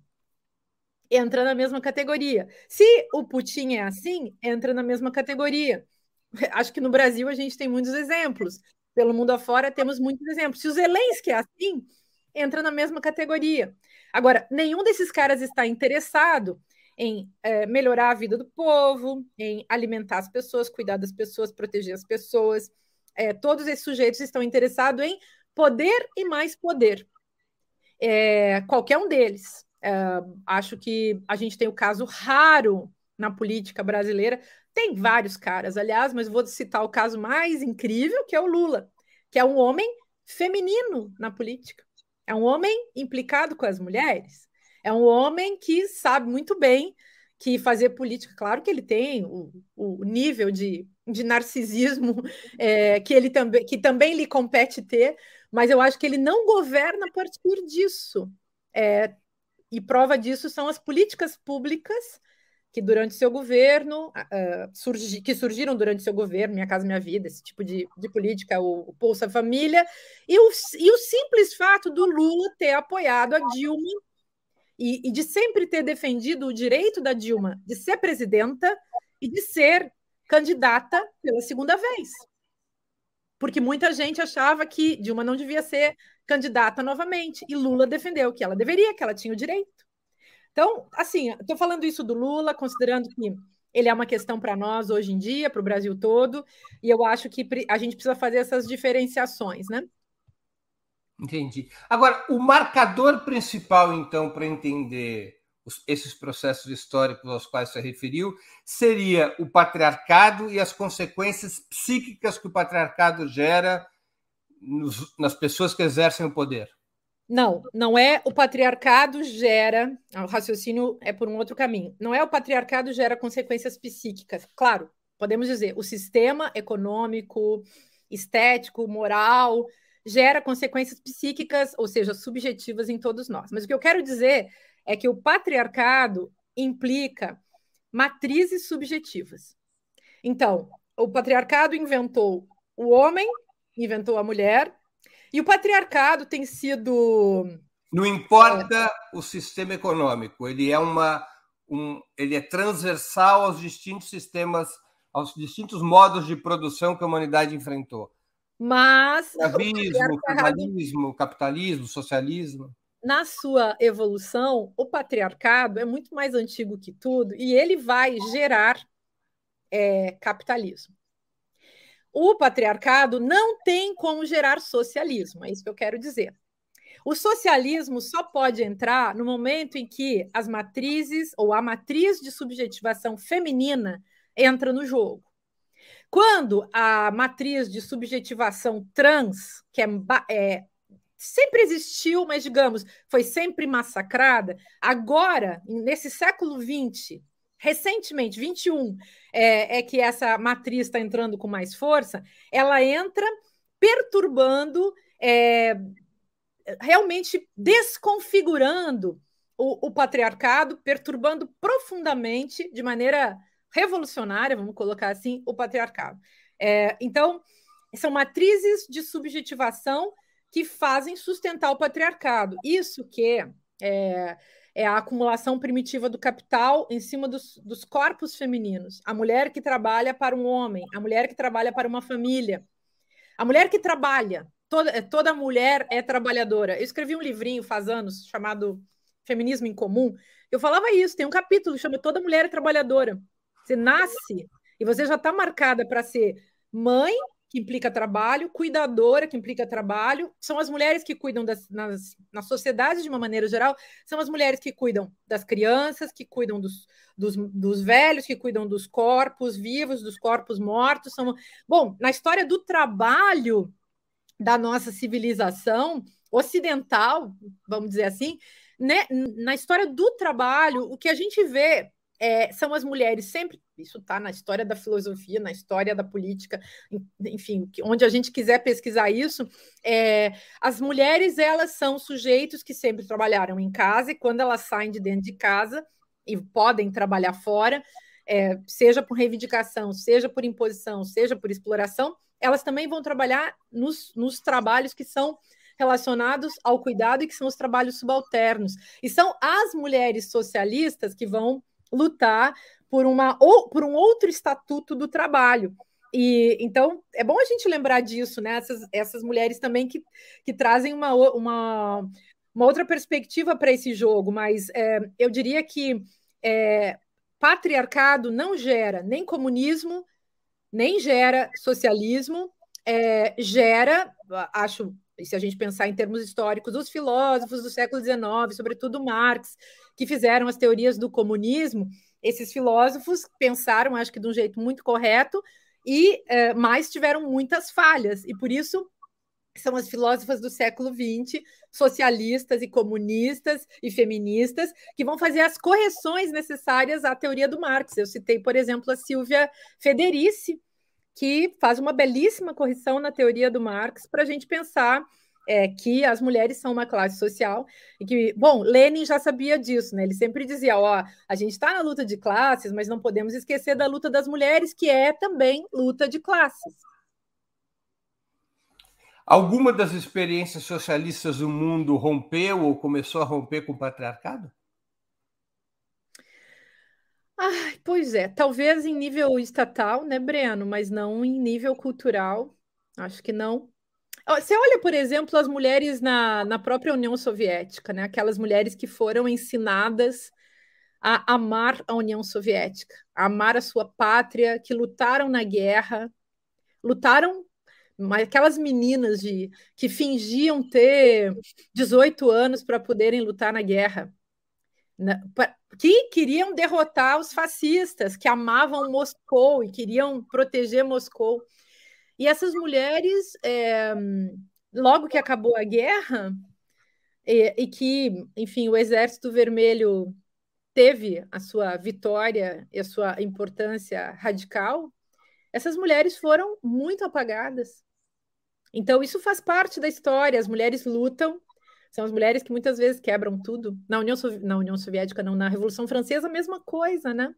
entra na mesma categoria. Se o Putin é assim, entra na mesma categoria. Acho que no Brasil a gente tem muitos exemplos. Pelo mundo afora temos muitos exemplos. Se o Zelensky é assim, entra na mesma categoria. Agora, nenhum desses caras está interessado em é, melhorar a vida do povo, em alimentar as pessoas, cuidar das pessoas, proteger as pessoas. É, todos esses sujeitos estão interessados em poder e mais poder. É, qualquer um deles. Acho que a gente tem o caso raro na política brasileira. Tem vários caras, aliás, mas vou citar o caso mais incrível, que é o Lula, que é um homem feminino na política. É um homem implicado com as mulheres. É um homem que sabe muito bem que fazer política, claro que ele tem o, o nível de, de narcisismo é, que ele também que também lhe compete ter, mas eu acho que ele não governa a partir disso. É, e prova disso são as políticas públicas que durante seu governo, uh, surgi, que surgiram durante seu governo, Minha Casa Minha Vida, esse tipo de, de política, o, o Bolsa Família, e o, e o simples fato do Lula ter apoiado a Dilma e, e de sempre ter defendido o direito da Dilma de ser presidenta e de ser candidata pela segunda vez. Porque muita gente achava que Dilma não devia ser candidata novamente, e Lula defendeu que ela deveria, que ela tinha o direito. Então, assim, estou falando isso do Lula, considerando que ele é uma questão para nós hoje em dia, para o Brasil todo, e eu acho que a gente precisa fazer essas diferenciações, né? Entendi. Agora, o marcador principal, então, para entender os, esses processos históricos aos quais você referiu, seria o patriarcado e as consequências psíquicas que o patriarcado gera nos, nas pessoas que exercem o poder. Não, não é o patriarcado gera, o raciocínio é por um outro caminho. Não é o patriarcado gera consequências psíquicas. Claro, podemos dizer, o sistema econômico, estético, moral, gera consequências psíquicas, ou seja, subjetivas em todos nós. Mas o que eu quero dizer é que o patriarcado implica matrizes subjetivas. Então, o patriarcado inventou o homem, inventou a mulher, e o patriarcado tem sido. Não importa o sistema econômico, ele é uma. Um, ele é transversal aos distintos sistemas, aos distintos modos de produção que a humanidade enfrentou. Mas. Capitalismo, capitalismo, capitalismo, socialismo. Na sua evolução, o patriarcado é muito mais antigo que tudo e ele vai gerar é, capitalismo o patriarcado não tem como gerar socialismo, é isso que eu quero dizer. O socialismo só pode entrar no momento em que as matrizes ou a matriz de subjetivação feminina entra no jogo. Quando a matriz de subjetivação trans, que é, é sempre existiu, mas digamos, foi sempre massacrada, agora, nesse século XX, recentemente, 21, é, é que essa matriz está entrando com mais força, ela entra perturbando, é, realmente desconfigurando o, o, patriarcado, perturbando profundamente, de maneira revolucionária, vamos colocar assim, o patriarcado. É, então, são matrizes de subjetivação que fazem sustentar o patriarcado. Isso que é, é a acumulação primitiva do capital em cima dos, dos corpos femininos. A mulher que trabalha para um homem, a mulher que trabalha para uma família, a mulher que trabalha. Toda, toda mulher é trabalhadora. Eu escrevi um livrinho faz anos chamado Feminismo em Comum. Eu falava isso, tem um capítulo que chama Toda Mulher é Trabalhadora. Você nasce e você já está marcada para ser mãe, que implica trabalho, cuidadora, que implica trabalho, são as mulheres que cuidam das, nas, na sociedade de uma maneira geral, são as mulheres que cuidam das crianças, que cuidam dos, dos, dos velhos, que cuidam dos corpos vivos, dos corpos mortos. São... Bom, na história do trabalho da nossa civilização ocidental, vamos dizer assim, né, na história do trabalho, o que a gente vê é, são as mulheres sempre, isso está na história da filosofia, na história da política, enfim, onde a gente quiser pesquisar isso, é, as mulheres elas são sujeitos que sempre trabalharam em casa e quando elas saem de dentro de casa e podem trabalhar fora, é, seja por reivindicação, seja por imposição, seja por exploração, elas também vão trabalhar nos, nos trabalhos que são relacionados ao cuidado e que são os trabalhos subalternos. E são as mulheres socialistas que vão lutar por, uma, ou, por um outro estatuto do trabalho. E então é bom a gente lembrar disso, né? Essas, essas mulheres também que, que trazem uma, uma, uma outra perspectiva para esse jogo, mas é, eu diria que é, patriarcado não gera nem comunismo, nem gera socialismo, é, gera, acho, se a gente pensar em termos históricos, os filósofos do século XIX, sobretudo Marx, que fizeram as teorias do comunismo, esses filósofos pensaram, acho que de um jeito muito correto, e é, mais tiveram muitas falhas, e por isso são as filósofas do século XX, socialistas e comunistas e feministas, que vão fazer as correções necessárias à teoria do Marx. Eu citei, por exemplo, a Silvia Federici, que faz uma belíssima correção na teoria do Marx para a gente pensar é, que as mulheres são uma classe social e que, bom, Lenin já sabia disso, né? Ele sempre dizia, ó, a gente está na luta de classes, mas não podemos esquecer da luta das mulheres, que é também luta de classes. Alguma das experiências socialistas do mundo rompeu ou começou a romper com o patriarcado? Ai, pois é, talvez em nível estatal, né, Breno, mas não em nível cultural. Acho que não. Você olha, por exemplo, as mulheres na, na própria União Soviética, né? Aquelas mulheres que foram ensinadas a amar a União Soviética, a amar a sua pátria, que lutaram na guerra, lutaram aquelas meninas de que fingiam ter 18 anos para poderem lutar na guerra, né, que queriam derrotar os fascistas, que amavam Moscou e queriam proteger Moscou. E essas mulheres, é, logo que acabou a guerra, e, e, que, enfim, o Exército Vermelho teve a sua vitória e a sua importância radical, essas mulheres foram muito apagadas. Então, isso faz parte da história. As mulheres lutam, são as mulheres que muitas vezes quebram tudo. Na União, na União Soviética, não, na Revolução Francesa, a mesma coisa, né?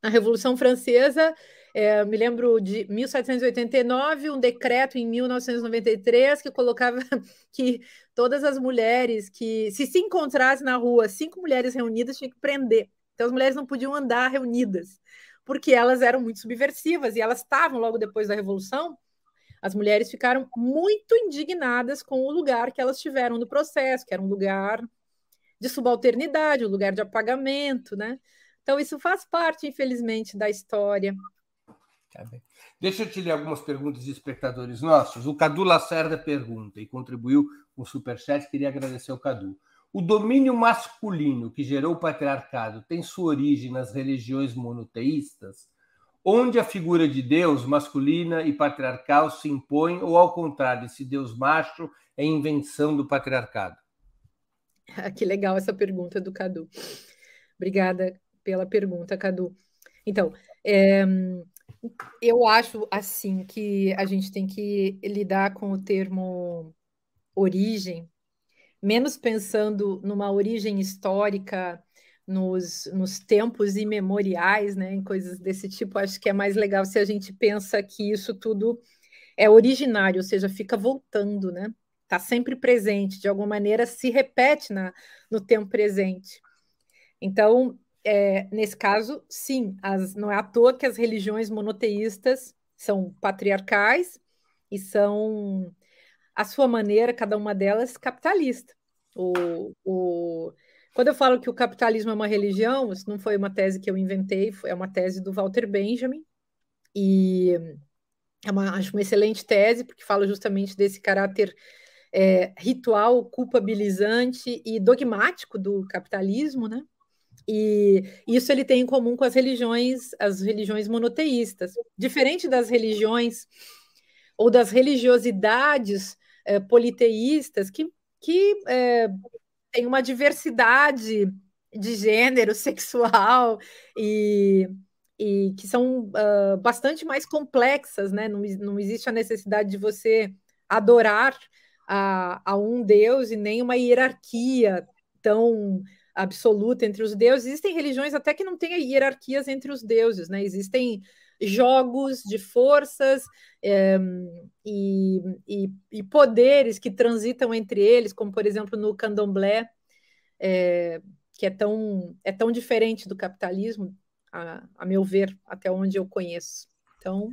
Na Revolução Francesa, é, me lembro de 1789, um decreto em 1993 que colocava que todas as mulheres que, se se encontrasse na rua cinco mulheres reunidas, tinha que prender. Então, as mulheres não podiam andar reunidas, porque elas eram muito subversivas e elas estavam, logo depois da Revolução, as mulheres ficaram muito indignadas com o lugar que elas tiveram no processo, que era um lugar de subalternidade, um lugar de apagamento, né? Então, isso faz parte, infelizmente, da história. Tá Deixa eu te ler algumas perguntas de espectadores nossos. O Cadu Lacerda pergunta e contribuiu com o Superchat, queria agradecer ao Cadu. O domínio masculino que gerou o patriarcado tem sua origem nas religiões monoteístas? onde a figura de Deus masculina e patriarcal se impõe, ou ao contrário, esse Deus macho é invenção do patriarcado? Ah, que legal essa pergunta do Cadu. Obrigada pela pergunta, Cadu. Então, é, eu acho assim que a gente tem que lidar com o termo origem, menos pensando numa origem histórica nos, nos tempos imemoriais, né, em coisas desse tipo, acho que é mais legal se a gente pensa que isso tudo é originário, ou seja, fica voltando, né? Está sempre presente, de alguma maneira se repete na, no tempo presente. Então, é, nesse caso, sim, as, não é à toa que as religiões monoteístas são patriarcais e são, à sua maneira, cada uma delas capitalista. O, o, quando eu falo que o capitalismo é uma religião, isso não foi uma tese que eu inventei, é uma tese do Walter Benjamin, e é uma, acho uma excelente tese, porque fala justamente desse caráter é, ritual, culpabilizante e dogmático do capitalismo, né? E isso ele tem em comum com as religiões, as religiões monoteístas. Diferente das religiões ou das religiosidades é, politeístas que, que é, tem uma diversidade de gênero sexual e, e que são uh, bastante mais complexas, né? Não, não existe a necessidade de você adorar a, a um Deus e nem uma hierarquia tão absoluta entre os deuses. Existem religiões até que não têm hierarquias entre os deuses, né? Existem jogos de forças é, e, e, e, poderes que transitam entre eles, como por exemplo no candomblé, é, que é tão, é tão diferente do capitalismo, a, a meu ver, até onde eu conheço. Então.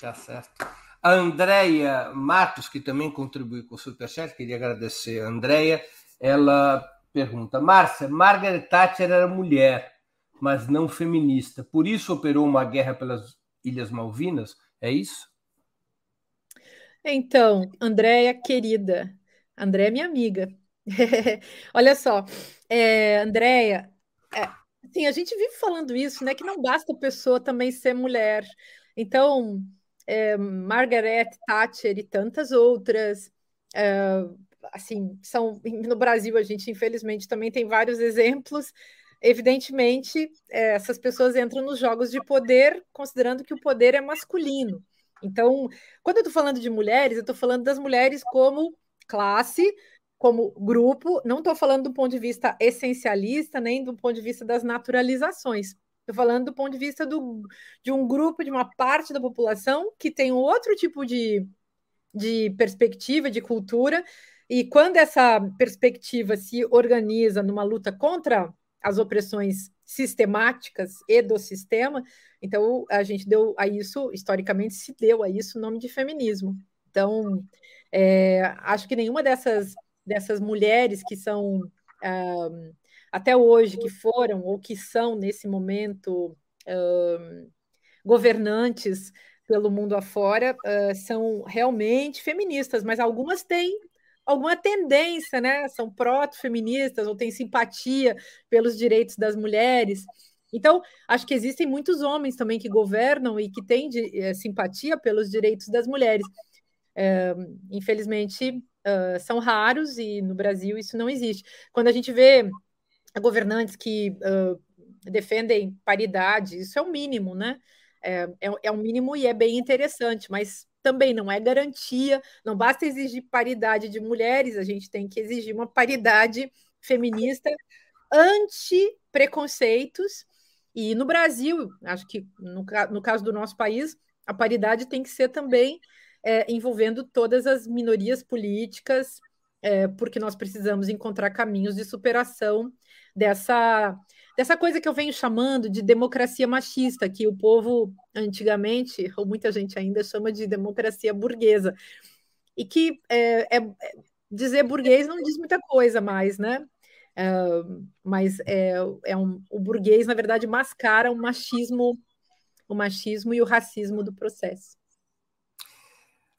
Tá certo. A Andrea Matos, que também contribuiu com o Superchat, queria agradecer a Andrea. Ela pergunta: Márcia, Margaret Thatcher era mulher mas não feminista. Por isso operou uma guerra pelas Ilhas Malvinas? É isso? Então, Andréia, querida, Andréia é minha amiga. Olha só, é, Andréia, é, assim, a gente vive falando isso, né? Que não basta a pessoa também ser mulher. Então, é, Margaret Thatcher e tantas outras. Assim, são no Brasil a gente infelizmente também tem vários exemplos. Evidentemente, é, essas pessoas entram nos jogos de poder considerando que o poder é masculino. Então, quando eu estou falando de mulheres, eu estou falando das mulheres como classe, como grupo, não estou falando do ponto de vista essencialista, nem do ponto de vista das naturalizações. Estou falando do ponto de vista do, de um grupo, de uma parte da população que tem outro tipo de, de perspectiva, de cultura, e quando essa perspectiva se organiza numa luta contra as opressões sistemáticas e do sistema, então a gente deu a isso, historicamente se deu a isso o nome de feminismo. Então, é, acho que nenhuma dessas, dessas mulheres que são uh, até hoje, que foram ou que são nesse momento uh, governantes pelo mundo afora, uh, são realmente feministas, mas algumas têm alguma tendência, né? São proto-feministas ou têm simpatia pelos direitos das mulheres. Então, acho que existem muitos homens também que governam e que têm de, é, simpatia pelos direitos das mulheres. É, infelizmente, uh, são raros e no Brasil isso não existe. Quando a gente vê governantes que uh, defendem paridade, isso é o mínimo, né? É, é, é um mínimo e é bem interessante, mas também não é garantia, não basta exigir paridade de mulheres, a gente tem que exigir uma paridade feminista anti-preconceitos. E no Brasil, acho que no, no, caso do nosso país, a paridade tem que ser também é, envolvendo todas as minorias políticas, é, porque nós precisamos encontrar caminhos de superação dessa dessa coisa que eu venho chamando de democracia machista, que o povo antigamente, ou muita gente ainda chama de democracia burguesa, e que é, é, dizer burguês não diz muita coisa mais, né? É, mas é, é um, o burguês, na verdade, mascara o machismo, o machismo e o racismo do processo.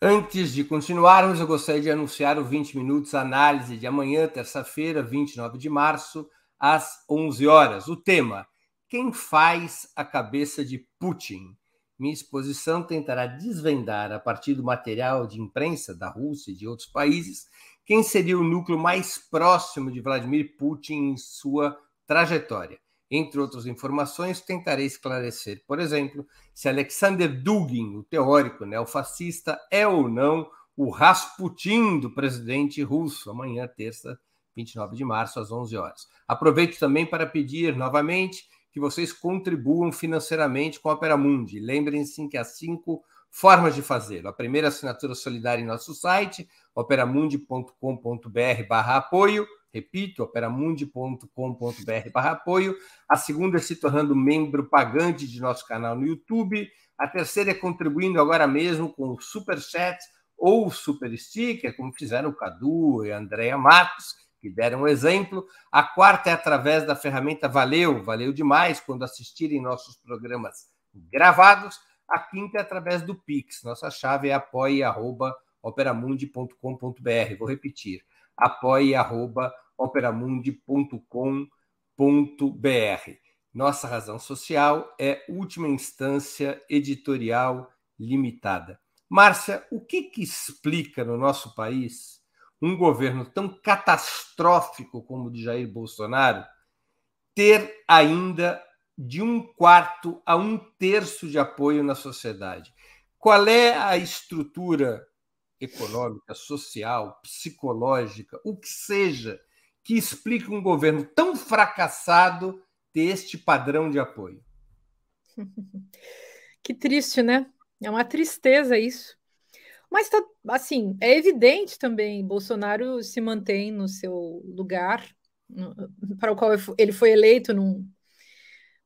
Antes de continuarmos, eu gostaria de anunciar o 20 Minutos Análise de amanhã, terça-feira, 29 de março, às 11 horas. O tema: Quem faz a cabeça de Putin? Minha exposição tentará desvendar, a partir do material de imprensa da Rússia e de outros países, quem seria o núcleo mais próximo de Vladimir Putin em sua trajetória. Entre outras informações, tentarei esclarecer, por exemplo, se Alexander Dugin, o teórico neofascista, é ou não o Rasputin do presidente russo, amanhã, terça 29 de março, às 11 horas. Aproveito também para pedir novamente que vocês contribuam financeiramente com a Opera Mundi. Lembrem-se que há cinco formas de fazê-lo. A primeira assinatura solidária em nosso site, operamundi.com.br barra apoio. Repito, operamundi.com.br barra apoio. A segunda é se tornando membro pagante de nosso canal no YouTube. A terceira é contribuindo agora mesmo com o Super Chat ou Super Sticker, como fizeram o Cadu e a Andrea Matos que deram um exemplo. A quarta é através da ferramenta Valeu, valeu demais quando assistirem nossos programas gravados. A quinta é através do Pix. Nossa chave é apoie.operamundi.com.br. Vou repetir: apoie.operamundi.com.br. Nossa razão social é última instância editorial limitada. Márcia, o que, que explica no nosso país um governo tão catastrófico como o de Jair Bolsonaro ter ainda de um quarto a um terço de apoio na sociedade. Qual é a estrutura econômica, social, psicológica, o que seja, que explique um governo tão fracassado ter este padrão de apoio? Que triste, né? É uma tristeza isso. Mas tá, assim, é evidente também, Bolsonaro se mantém no seu lugar, no, para o qual ele foi eleito num,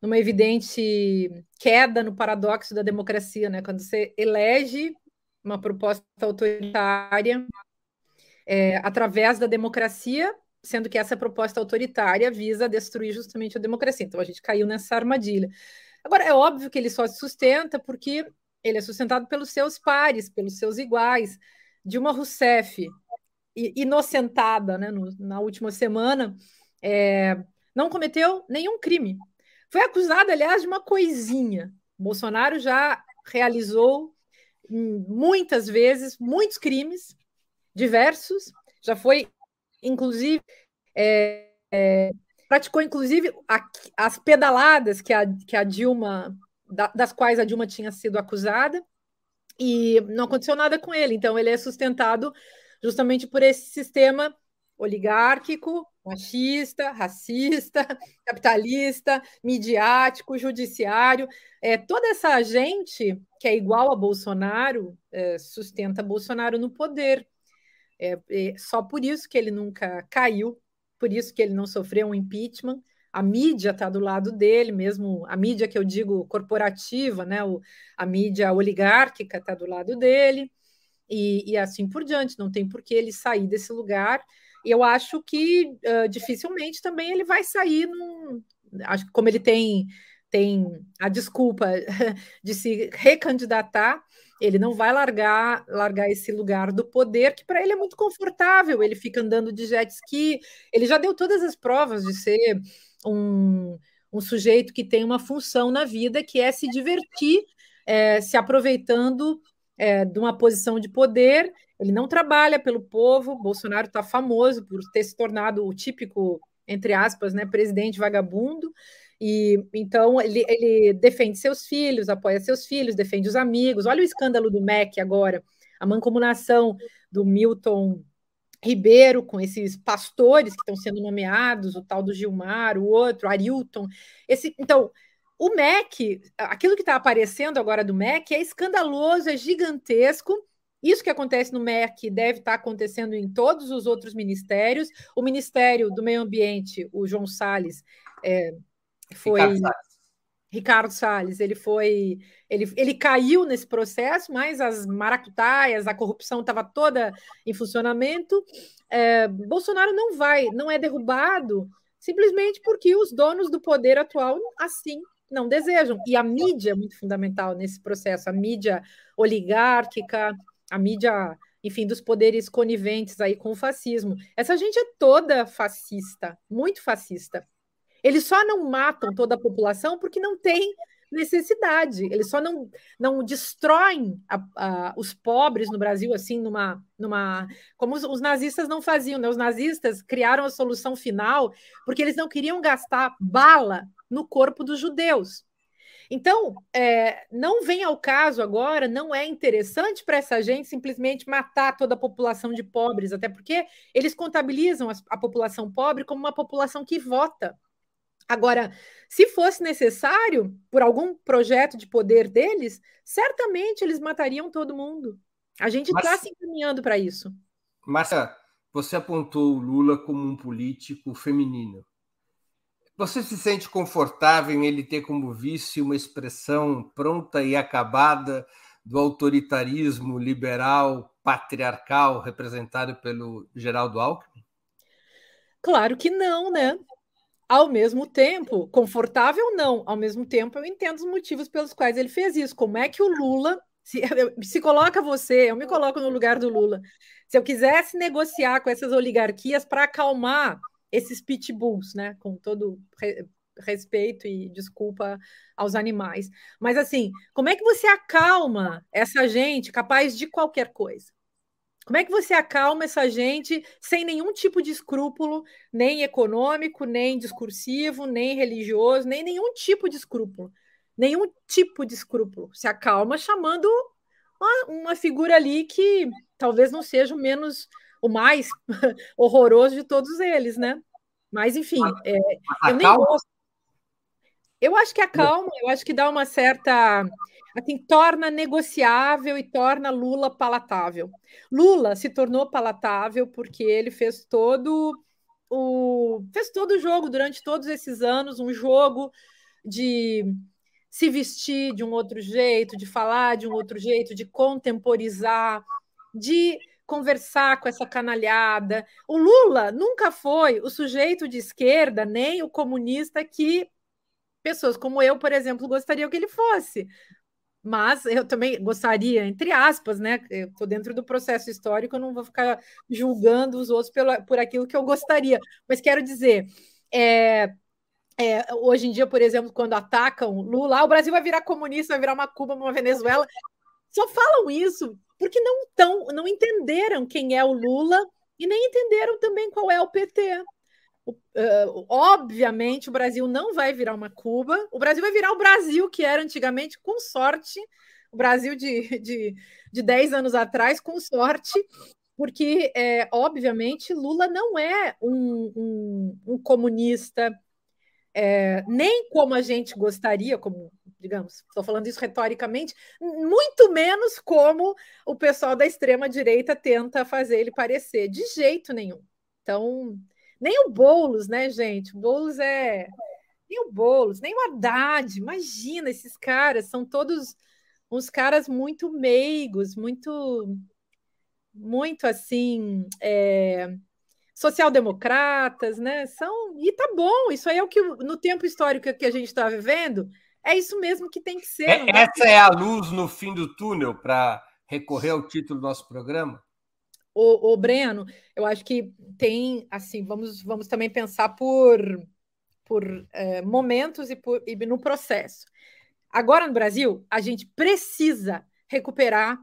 numa evidente queda no paradoxo da democracia, né? Quando você elege uma proposta autoritária é, através da democracia, sendo que essa proposta autoritária visa destruir justamente a democracia. Então a gente caiu nessa armadilha. Agora, é óbvio que ele só se sustenta porque ele é sustentado pelos seus pares, pelos seus iguais. Dilma Rousseff, inocentada né, no, na última semana, é, não cometeu nenhum crime. Foi acusada, aliás, de uma coisinha. Bolsonaro já realizou muitas vezes, muitos crimes diversos, já foi, inclusive, é, é, praticou, inclusive, a, as pedaladas que a, que a Dilma, da, das quais a Dilma tinha sido acusada, e não aconteceu nada com ele. Então, ele é sustentado justamente por esse sistema oligárquico, machista, racista, capitalista, midiático, judiciário. É, toda essa gente que é igual a Bolsonaro é, sustenta Bolsonaro no poder. É, é, só por isso que ele nunca caiu, por isso que ele não sofreu um impeachment. A mídia está do lado dele, mesmo a mídia que eu digo corporativa, né? O, a mídia oligárquica está do lado dele, e, e assim por diante. Não tem por que ele sair desse lugar eu acho que uh, dificilmente também ele vai sair num. Acho que como ele tem, tem a desculpa de se recandidatar, ele não vai largar, largar esse lugar do poder, que para ele é muito confortável. Ele fica andando de jet ski, ele já deu todas as provas de ser um, um sujeito que tem uma função na vida, que é se divertir, é, se aproveitando é, de uma posição de poder ele não trabalha pelo povo. Bolsonaro está famoso por ter se tornado o típico, entre aspas, né, presidente vagabundo. E então ele, ele defende seus filhos, apoia seus filhos, defende os amigos. Olha o escândalo do MEC agora, a mancomunação do Milton Ribeiro com esses pastores que estão sendo nomeados, o tal do Gilmar, o outro, Arilton. Esse, então, o MEC, aquilo que está aparecendo agora do MEC é escandaloso, é gigantesco isso que acontece no MEC deve estar acontecendo em todos os outros ministérios. O Ministério do Meio Ambiente, o João Salles, é, foi. Ricardo Salles. Ele foi. Ele, ele caiu nesse processo, mas as maracutaias, a corrupção estava toda em funcionamento. É, Bolsonaro não vai, não é derrubado simplesmente porque os donos do poder atual assim não desejam. E a mídia é muito fundamental nesse processo, a mídia oligárquica, a mídia, enfim, dos poderes coniventes aí com o fascismo. Essa gente é toda fascista, muito fascista. Eles só não matam toda a população porque não tem necessidade. Eles só não, não destroem a, a, os pobres no Brasil assim numa, numa como os, os, nazistas não faziam. Né? Os nazistas criaram a solução final porque eles não queriam gastar bala no corpo dos judeus. Então, é, não vem ao caso agora, não é interessante para essa gente simplesmente matar toda a população de pobres, até porque eles contabilizam a, a população pobre como uma população que vota. Agora, se fosse necessário, por algum projeto de poder deles, certamente eles matariam todo mundo. A gente está se encaminhando para isso. Márcia, você apontou o Lula como um político feminino. Você se sente confortável em ele ter como vice uma expressão pronta e acabada do autoritarismo liberal patriarcal representado pelo Geraldo Alckmin? Claro que não, né? Ao mesmo tempo, confortável não. Ao mesmo tempo, eu entendo os motivos pelos quais ele fez isso. Como é que o Lula se, se coloca você, eu me coloco no lugar do Lula. Se eu quisesse negociar com essas oligarquias para acalmar esses pitbulls, né? Com todo re respeito e desculpa aos animais. Mas assim, como é que você acalma essa gente capaz de qualquer coisa? Como é que você acalma essa gente sem nenhum tipo de escrúpulo, nem econômico, nem discursivo, nem religioso, nem nenhum tipo de escrúpulo? Nenhum tipo de escrúpulo. Se acalma chamando uma, uma figura ali que talvez não seja o menos o mais horroroso de todos eles, né? Mas, enfim, é, eu nem gosto. Eu acho que acalma, eu acho que dá uma certa. Assim, torna negociável e torna Lula palatável. Lula se tornou palatável porque ele fez todo o. fez todo o jogo durante todos esses anos, um jogo de se vestir de um outro jeito, de falar de um outro jeito, de contemporizar, de conversar com essa canalhada. O Lula nunca foi o sujeito de esquerda, nem o comunista que pessoas como eu, por exemplo, gostariam que ele fosse. Mas eu também gostaria, entre aspas, né? Eu estou dentro do processo histórico, eu não vou ficar julgando os outros pelo, por aquilo que eu gostaria. Mas quero dizer, é, é, hoje em dia, por exemplo, quando atacam Lula, ah, o Brasil vai virar comunista, vai virar uma Cuba, uma Venezuela só falam isso porque não tão, não entenderam quem é o Lula e nem entenderam também qual é o PT. Uh, obviamente, o Brasil não vai virar uma Cuba, o Brasil vai virar o Brasil que era antigamente, com sorte, o Brasil de, de, de 10 anos atrás, com sorte, porque, é, obviamente, Lula não é um, um, um comunista, é, nem como a gente gostaria, como, digamos, estou falando isso retoricamente, muito menos como o pessoal da extrema-direita tenta fazer ele parecer, de jeito nenhum. Então, nem o Boulos, né, gente? O Boulos é. Nem o Boulos, nem o Haddad. Imagina, esses caras são todos uns caras muito meigos, muito. Muito assim. É, social-democratas, né? São. E tá bom, isso aí é o que no tempo histórico que a gente está vivendo, é isso mesmo que tem que ser. É, essa é a luz no fim do túnel para recorrer ao título do nosso programa? O, o Breno, eu acho que tem, assim, vamos, vamos também pensar por, por é, momentos e, por, e no processo. Agora no Brasil, a gente precisa recuperar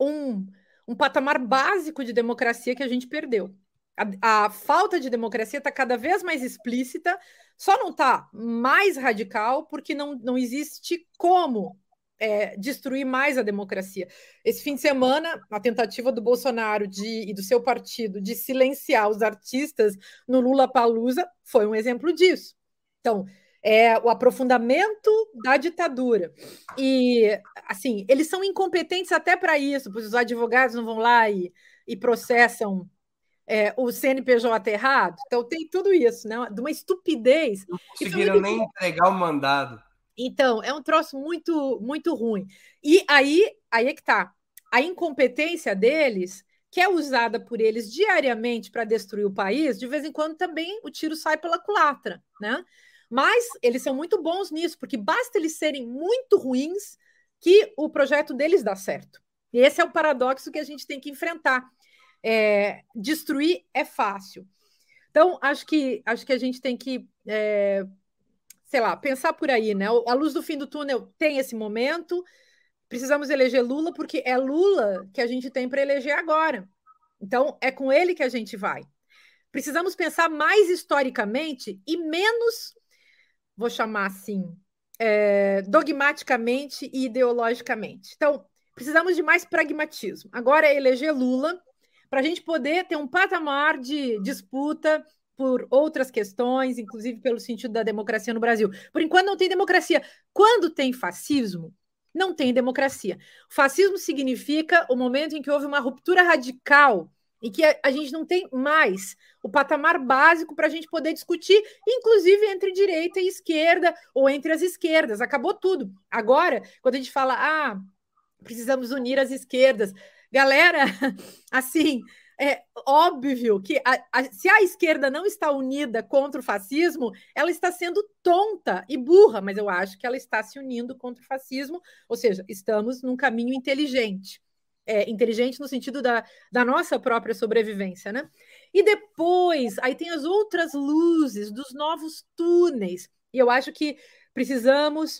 um, um patamar básico de democracia que a gente perdeu. A, a falta de democracia está cada vez mais explícita, só não está mais radical porque não, não existe como é, destruir mais a democracia. Esse fim de semana, a tentativa do Bolsonaro de, e do seu partido de silenciar os artistas no Lula Palusa foi um exemplo disso. Então, é o aprofundamento da ditadura. E, assim, eles são incompetentes até para isso, pois os advogados não vão lá e, e processam é, o CNPJ errado. Então, tem tudo isso, né? De uma estupidez. Não conseguiram nem entregar o mandado. Então, é um troço muito, muito ruim. E aí, aí é que tá. A incompetência deles, que é usada por eles diariamente para destruir o país, de vez em quando também o tiro sai pela culatra, né? Mas eles são muito bons nisso, porque basta eles serem muito ruins que o projeto deles dá certo. E esse é o paradoxo que a gente tem que enfrentar. É, destruir é fácil. Então, acho que, acho que a gente tem que é, sei lá, pensar por aí, né? A luz do fim do túnel tem esse momento. Precisamos eleger Lula porque é Lula que a gente tem para eleger agora. Então, é com ele que a gente vai. Precisamos pensar mais historicamente e menos, vou chamar assim, é, dogmaticamente e ideologicamente. Então, precisamos de mais pragmatismo. Agora é eleger Lula para a gente poder ter um patamar de disputa por outras questões, inclusive pelo sentido da democracia no Brasil. Por enquanto não tem democracia. Quando tem fascismo, não tem democracia. O fascismo significa o momento em que houve uma ruptura radical e que a, gente não tem mais o patamar básico para a gente poder discutir, inclusive entre direita e esquerda ou entre as esquerdas. Acabou tudo. Agora, quando a gente fala, ah, precisamos unir as esquerdas, galera, assim, é óbvio que a, a, se a esquerda não está unida contra o fascismo, ela está sendo tonta e burra, mas eu acho que ela está se unindo contra o fascismo, ou seja, estamos num caminho inteligente. É, inteligente no sentido da, da nossa própria sobrevivência, né? E depois, aí tem as outras luzes dos novos túneis, e eu acho que precisamos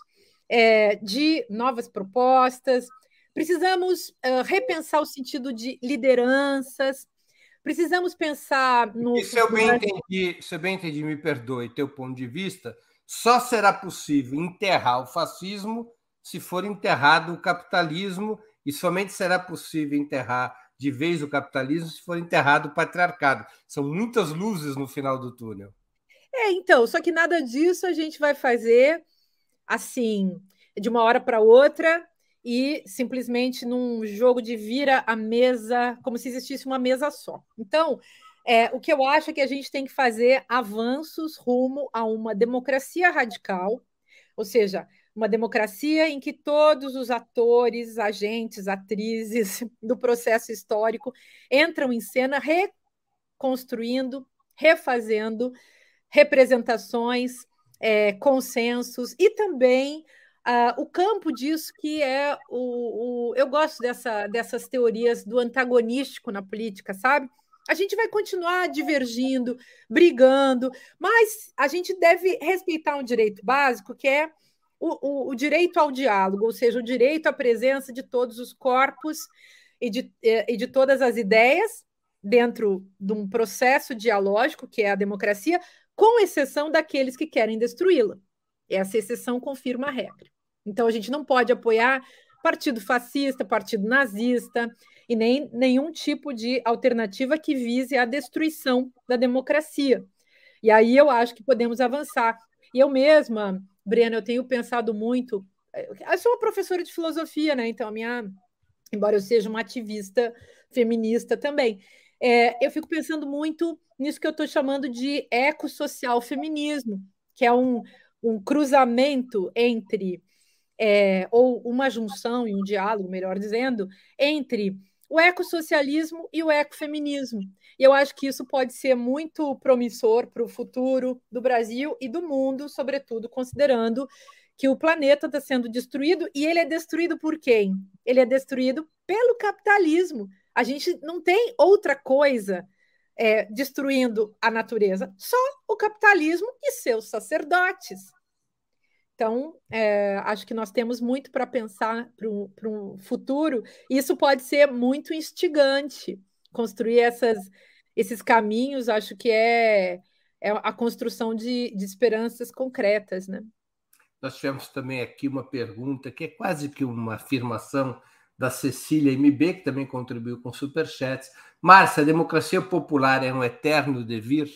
é, de novas propostas, Precisamos uh, repensar o sentido de lideranças, precisamos pensar no. E se eu, bem entendi, se eu bem entendi, me perdoe, teu ponto de vista, só será possível enterrar o fascismo se for enterrado o capitalismo, e somente será possível enterrar de vez o capitalismo se for enterrado o patriarcado. São muitas luzes no final do túnel. É, então, só que nada disso a gente vai fazer assim, de uma hora para outra, e simplesmente num jogo de vira a mesa, como se existisse uma mesa só. Então, é, o que eu acho é que a gente tem que fazer avanços rumo a uma democracia radical, ou seja, uma democracia em que todos os atores, agentes, atrizes do processo histórico entram em cena reconstruindo, refazendo representações, é, consensos e também Uh, o campo disso que é o, o, Eu gosto dessa, dessas teorias do antagonístico na política, sabe? A gente vai continuar divergindo, brigando, mas a gente deve respeitar um direito básico que é o, o, o, direito ao diálogo, ou seja, o direito à presença de todos os corpos e de, e de todas as ideias dentro de um processo dialógico, que é a democracia, com exceção daqueles que querem destruí-la. Essa exceção confirma a regra. Então, a gente não pode apoiar partido fascista, partido nazista e nem nenhum tipo de alternativa que vise a destruição da democracia. E aí eu acho que podemos avançar. E eu mesma, Breno, eu tenho pensado muito. Eu sou uma professora de filosofia, né? Então, a minha, embora eu seja uma ativista feminista também, é, eu fico pensando muito nisso que eu estou chamando de ecossocial feminismo, que é um, um cruzamento entre, é, ou uma junção e um diálogo, melhor dizendo, entre o ecossocialismo e o ecofeminismo. E eu acho que isso pode ser muito promissor para o futuro do Brasil e do mundo, sobretudo considerando que o planeta está sendo destruído e ele é destruído por quem? Ele é destruído pelo capitalismo. A gente não tem outra coisa é, destruindo a natureza, só o capitalismo e seus sacerdotes. Então, é, acho que nós temos muito para pensar para um futuro. Isso pode ser muito instigante. Construir essas, esses caminhos, acho que é, é a construção de, de esperanças concretas. Né? Nós tivemos também aqui uma pergunta que é quase que uma afirmação da Cecília MB, que também contribuiu com superchats. Márcia, a democracia popular é um eterno devir?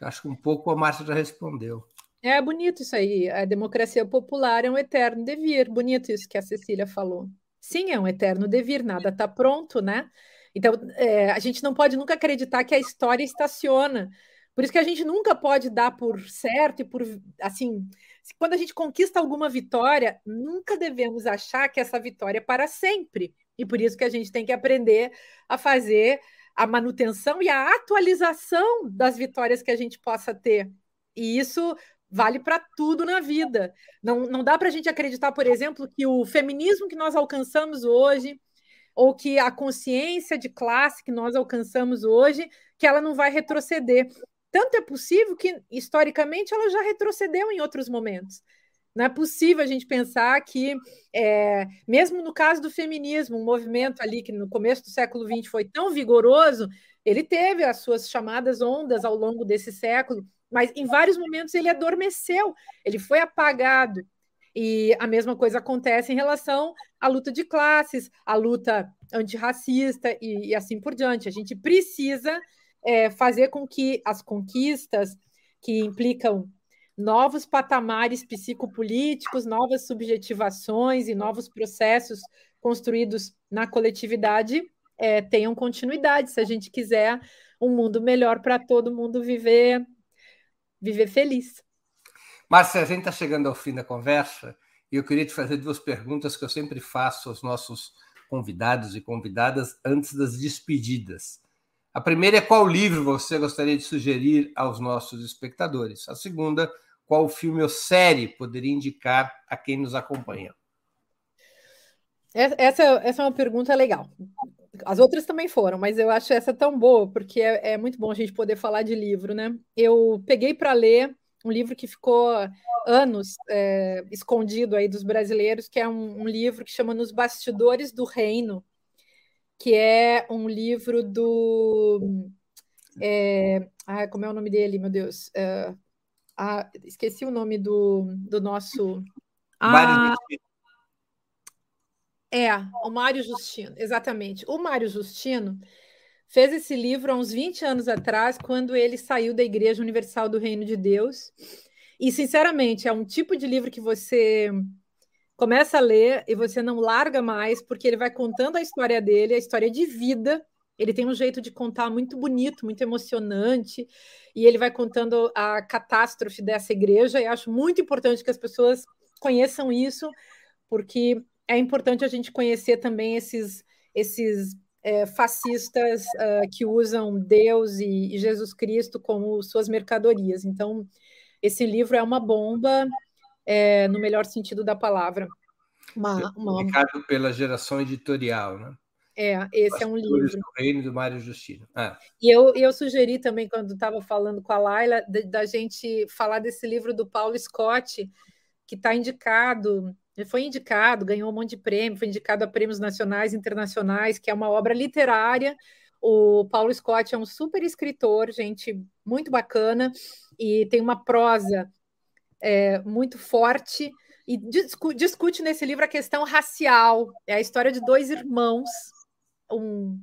Acho que um pouco a Márcia já respondeu. É bonito isso aí. A democracia popular é um eterno devir. Bonito isso que a Cecília falou. Sim, é um eterno devir, nada está pronto, né? Então, é, a gente não pode nunca acreditar que a história estaciona. Por isso que a gente nunca pode dar por certo e por assim, quando a gente conquista alguma vitória, nunca devemos achar que essa vitória é para sempre. E por isso que a gente tem que aprender a fazer a manutenção e a atualização das vitórias que a gente possa ter. E isso vale para tudo na vida. Não, não dá para a gente acreditar, por exemplo, que o feminismo que nós alcançamos hoje, ou que a consciência de classe que nós alcançamos hoje, que ela não vai retroceder. Tanto é possível que, historicamente, ela já retrocedeu em outros momentos. Não é possível a gente pensar que, é, mesmo no caso do feminismo, um movimento ali que no começo do século XX foi tão vigoroso, ele teve as suas chamadas ondas ao longo desse século, mas em vários momentos ele adormeceu, ele foi apagado. E a mesma coisa acontece em relação à luta de classes, à luta antirracista e, e assim por diante. A gente precisa é, fazer com que as conquistas que implicam novos patamares psicopolíticos, novas subjetivações e novos processos construídos na coletividade é, tenham continuidade, se a gente quiser um mundo melhor para todo mundo viver viver feliz. Márcia, a gente está chegando ao fim da conversa e eu queria te fazer duas perguntas que eu sempre faço aos nossos convidados e convidadas antes das despedidas. A primeira é qual livro você gostaria de sugerir aos nossos espectadores? A segunda, qual filme ou série poderia indicar a quem nos acompanha? Essa, essa é uma pergunta legal. As outras também foram, mas eu acho essa tão boa, porque é, é muito bom a gente poder falar de livro, né? Eu peguei para ler um livro que ficou anos é, escondido aí dos brasileiros, que é um, um, livro que chama Nos Bastidores do Reino, que é um livro do. É, ah, como é o nome dele, meu Deus? É, ah, esqueci o nome do, do nosso. Ah, é, o Mário Justino, exatamente. O Mário Justino fez esse livro há uns 20 anos atrás, quando ele saiu da Igreja Universal do Reino de Deus. E, sinceramente, é um tipo de livro que você começa a ler e você não larga mais, porque ele vai contando a história dele, a história de vida. Ele tem um jeito de contar muito bonito, muito emocionante, e ele vai contando a catástrofe dessa igreja. E acho muito importante que as pessoas conheçam isso, porque é importante a gente conhecer também esses, esses é, fascistas uh, que usam Deus e, e, Jesus Cristo como suas mercadorias. Então, esse livro é uma bomba, é, no melhor sentido da palavra. Uma, uma... Publicado pela geração editorial, né? É, esse é um livro. Do Reino do Mário Justino. Ah. E eu, eu sugeri também, quando estava falando com a Laila, da gente falar desse livro do Paulo Scott, que está indicado, foi indicado, ganhou um monte de prêmio, foi indicado a prêmios nacionais e internacionais, que é uma obra literária. O Paulo Scott é um super escritor, gente, muito bacana, e tem uma prosa é, muito forte e discute nesse livro a questão racial. É a história de dois irmãos, um,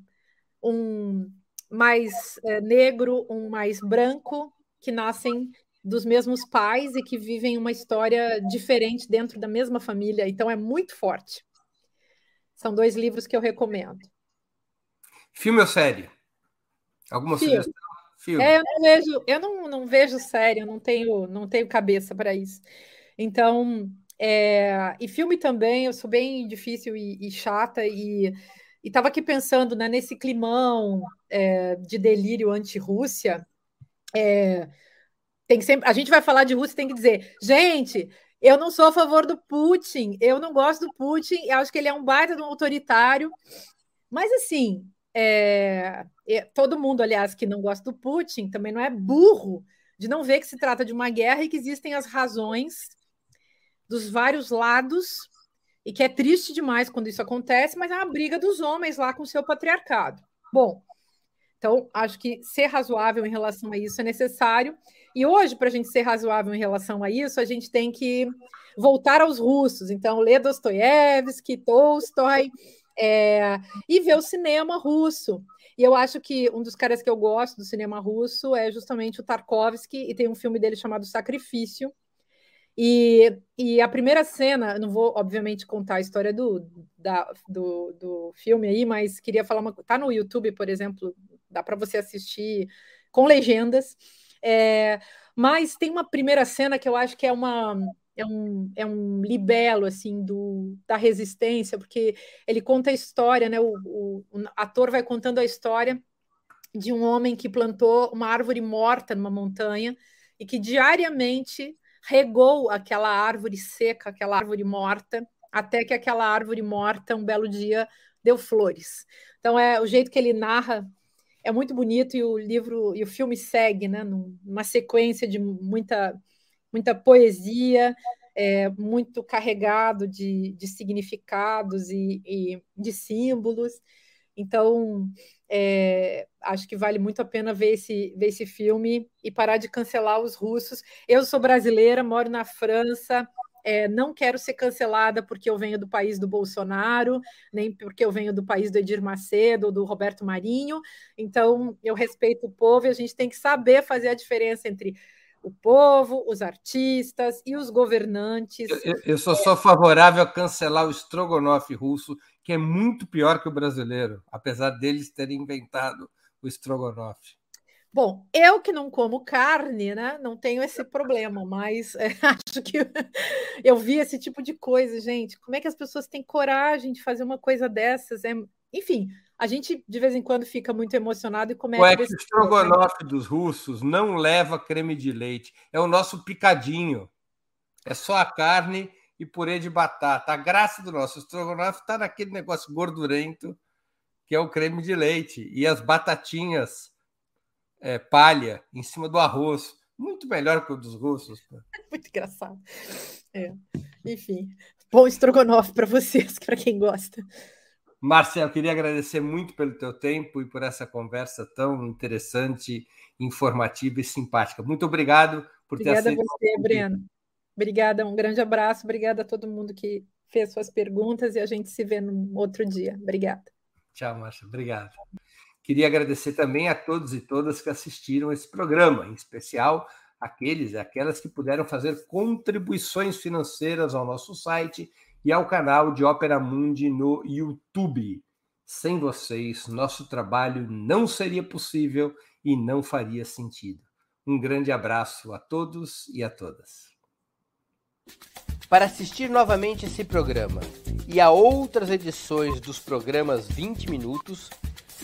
um mais é, negro, um mais branco, que nascem dos mesmos pais e que vivem uma história diferente dentro da mesma família. Então é muito forte. São dois livros que eu recomendo. Filme ou série? Alguma Filme. sugestão? Filme. É, eu não vejo, eu não, não vejo série, eu não tenho, não tenho cabeça para isso. Então, é, e filme também, eu sou bem difícil e, e chata, e estava aqui pensando né, nesse climão é, de delírio anti-Rússia. É, tem sempre, a gente vai falar de Rússia, tem que dizer, gente, eu não sou a favor do Putin, eu não gosto do Putin, eu acho que ele é um baita de um autoritário, mas assim, é, é, todo mundo, aliás, que não gosta do Putin, também não é burro de não ver que se trata de uma guerra e que existem as razões dos vários lados e que é triste demais quando isso acontece, mas é uma briga dos homens lá com o seu patriarcado. Bom, então acho que ser razoável em relação a isso é necessário. E hoje, para a gente ser razoável em relação a isso, a gente tem que voltar aos russos. Então, ler Dostoiévski, Tolstói, é, e ver o cinema russo. E eu acho que um dos caras que eu gosto do cinema russo é justamente o Tarkovsky, e tem um filme dele chamado Sacrifício, e, e a primeira cena, não vou, obviamente, contar a história do, da, do, do filme aí, mas queria falar uma Tá no YouTube, por exemplo, dá para você assistir com legendas. É, mas tem uma primeira cena que eu acho que é uma. É um, é um libelo assim do, da resistência, porque ele conta a história, né? O, o, o ator vai contando a história de um homem que plantou uma árvore morta numa montanha e que diariamente regou aquela árvore seca, aquela árvore morta, até que aquela árvore morta, um belo dia, deu flores. Então, é o jeito que ele narra é muito bonito e o livro e o filme segue, né, numa sequência de muita, muita poesia, é, muito carregado de, de significados e, e de símbolos. Então, é, acho que vale muito a pena ver esse, ver esse filme e parar de cancelar os russos. Eu sou brasileira, moro na França, é, não quero ser cancelada porque eu venho do país do Bolsonaro, nem porque eu venho do país do Edir Macedo do Roberto Marinho. Então, eu respeito o povo e a gente tem que saber fazer a diferença entre o povo, os artistas e os governantes. Eu, eu sou só favorável a cancelar o estrogonofe russo, que é muito pior que o brasileiro, apesar deles terem inventado o estrogonofe. Bom, eu que não como carne, né? Não tenho esse problema, mas é, acho que eu vi esse tipo de coisa, gente. Como é que as pessoas têm coragem de fazer uma coisa dessas? É, enfim, a gente de vez em quando fica muito emocionado e começa. Que o estrogonofe dos russos não leva creme de leite, é o nosso picadinho. É só a carne e purê de batata. A graça do nosso estrogonofe está naquele negócio gordurento que é o creme de leite e as batatinhas é, palha em cima do arroz. Muito melhor que o dos russos. Muito engraçado. É. Enfim, bom estrogonofe para vocês, para quem gosta. Marcel, queria agradecer muito pelo teu tempo e por essa conversa tão interessante, informativa e simpática. Muito obrigado por Obrigada ter aceito. Obrigada a você, Breno. Obrigada, um grande abraço. Obrigada a todo mundo que fez suas perguntas e a gente se vê no outro dia. Obrigada. Tchau, Marcia. Obrigado. Queria agradecer também a todos e todas que assistiram esse programa, em especial aqueles e aquelas que puderam fazer contribuições financeiras ao nosso site e ao canal de Ópera Mundi no YouTube. Sem vocês, nosso trabalho não seria possível e não faria sentido. Um grande abraço a todos e a todas. Para assistir novamente esse programa e a outras edições dos programas 20 Minutos,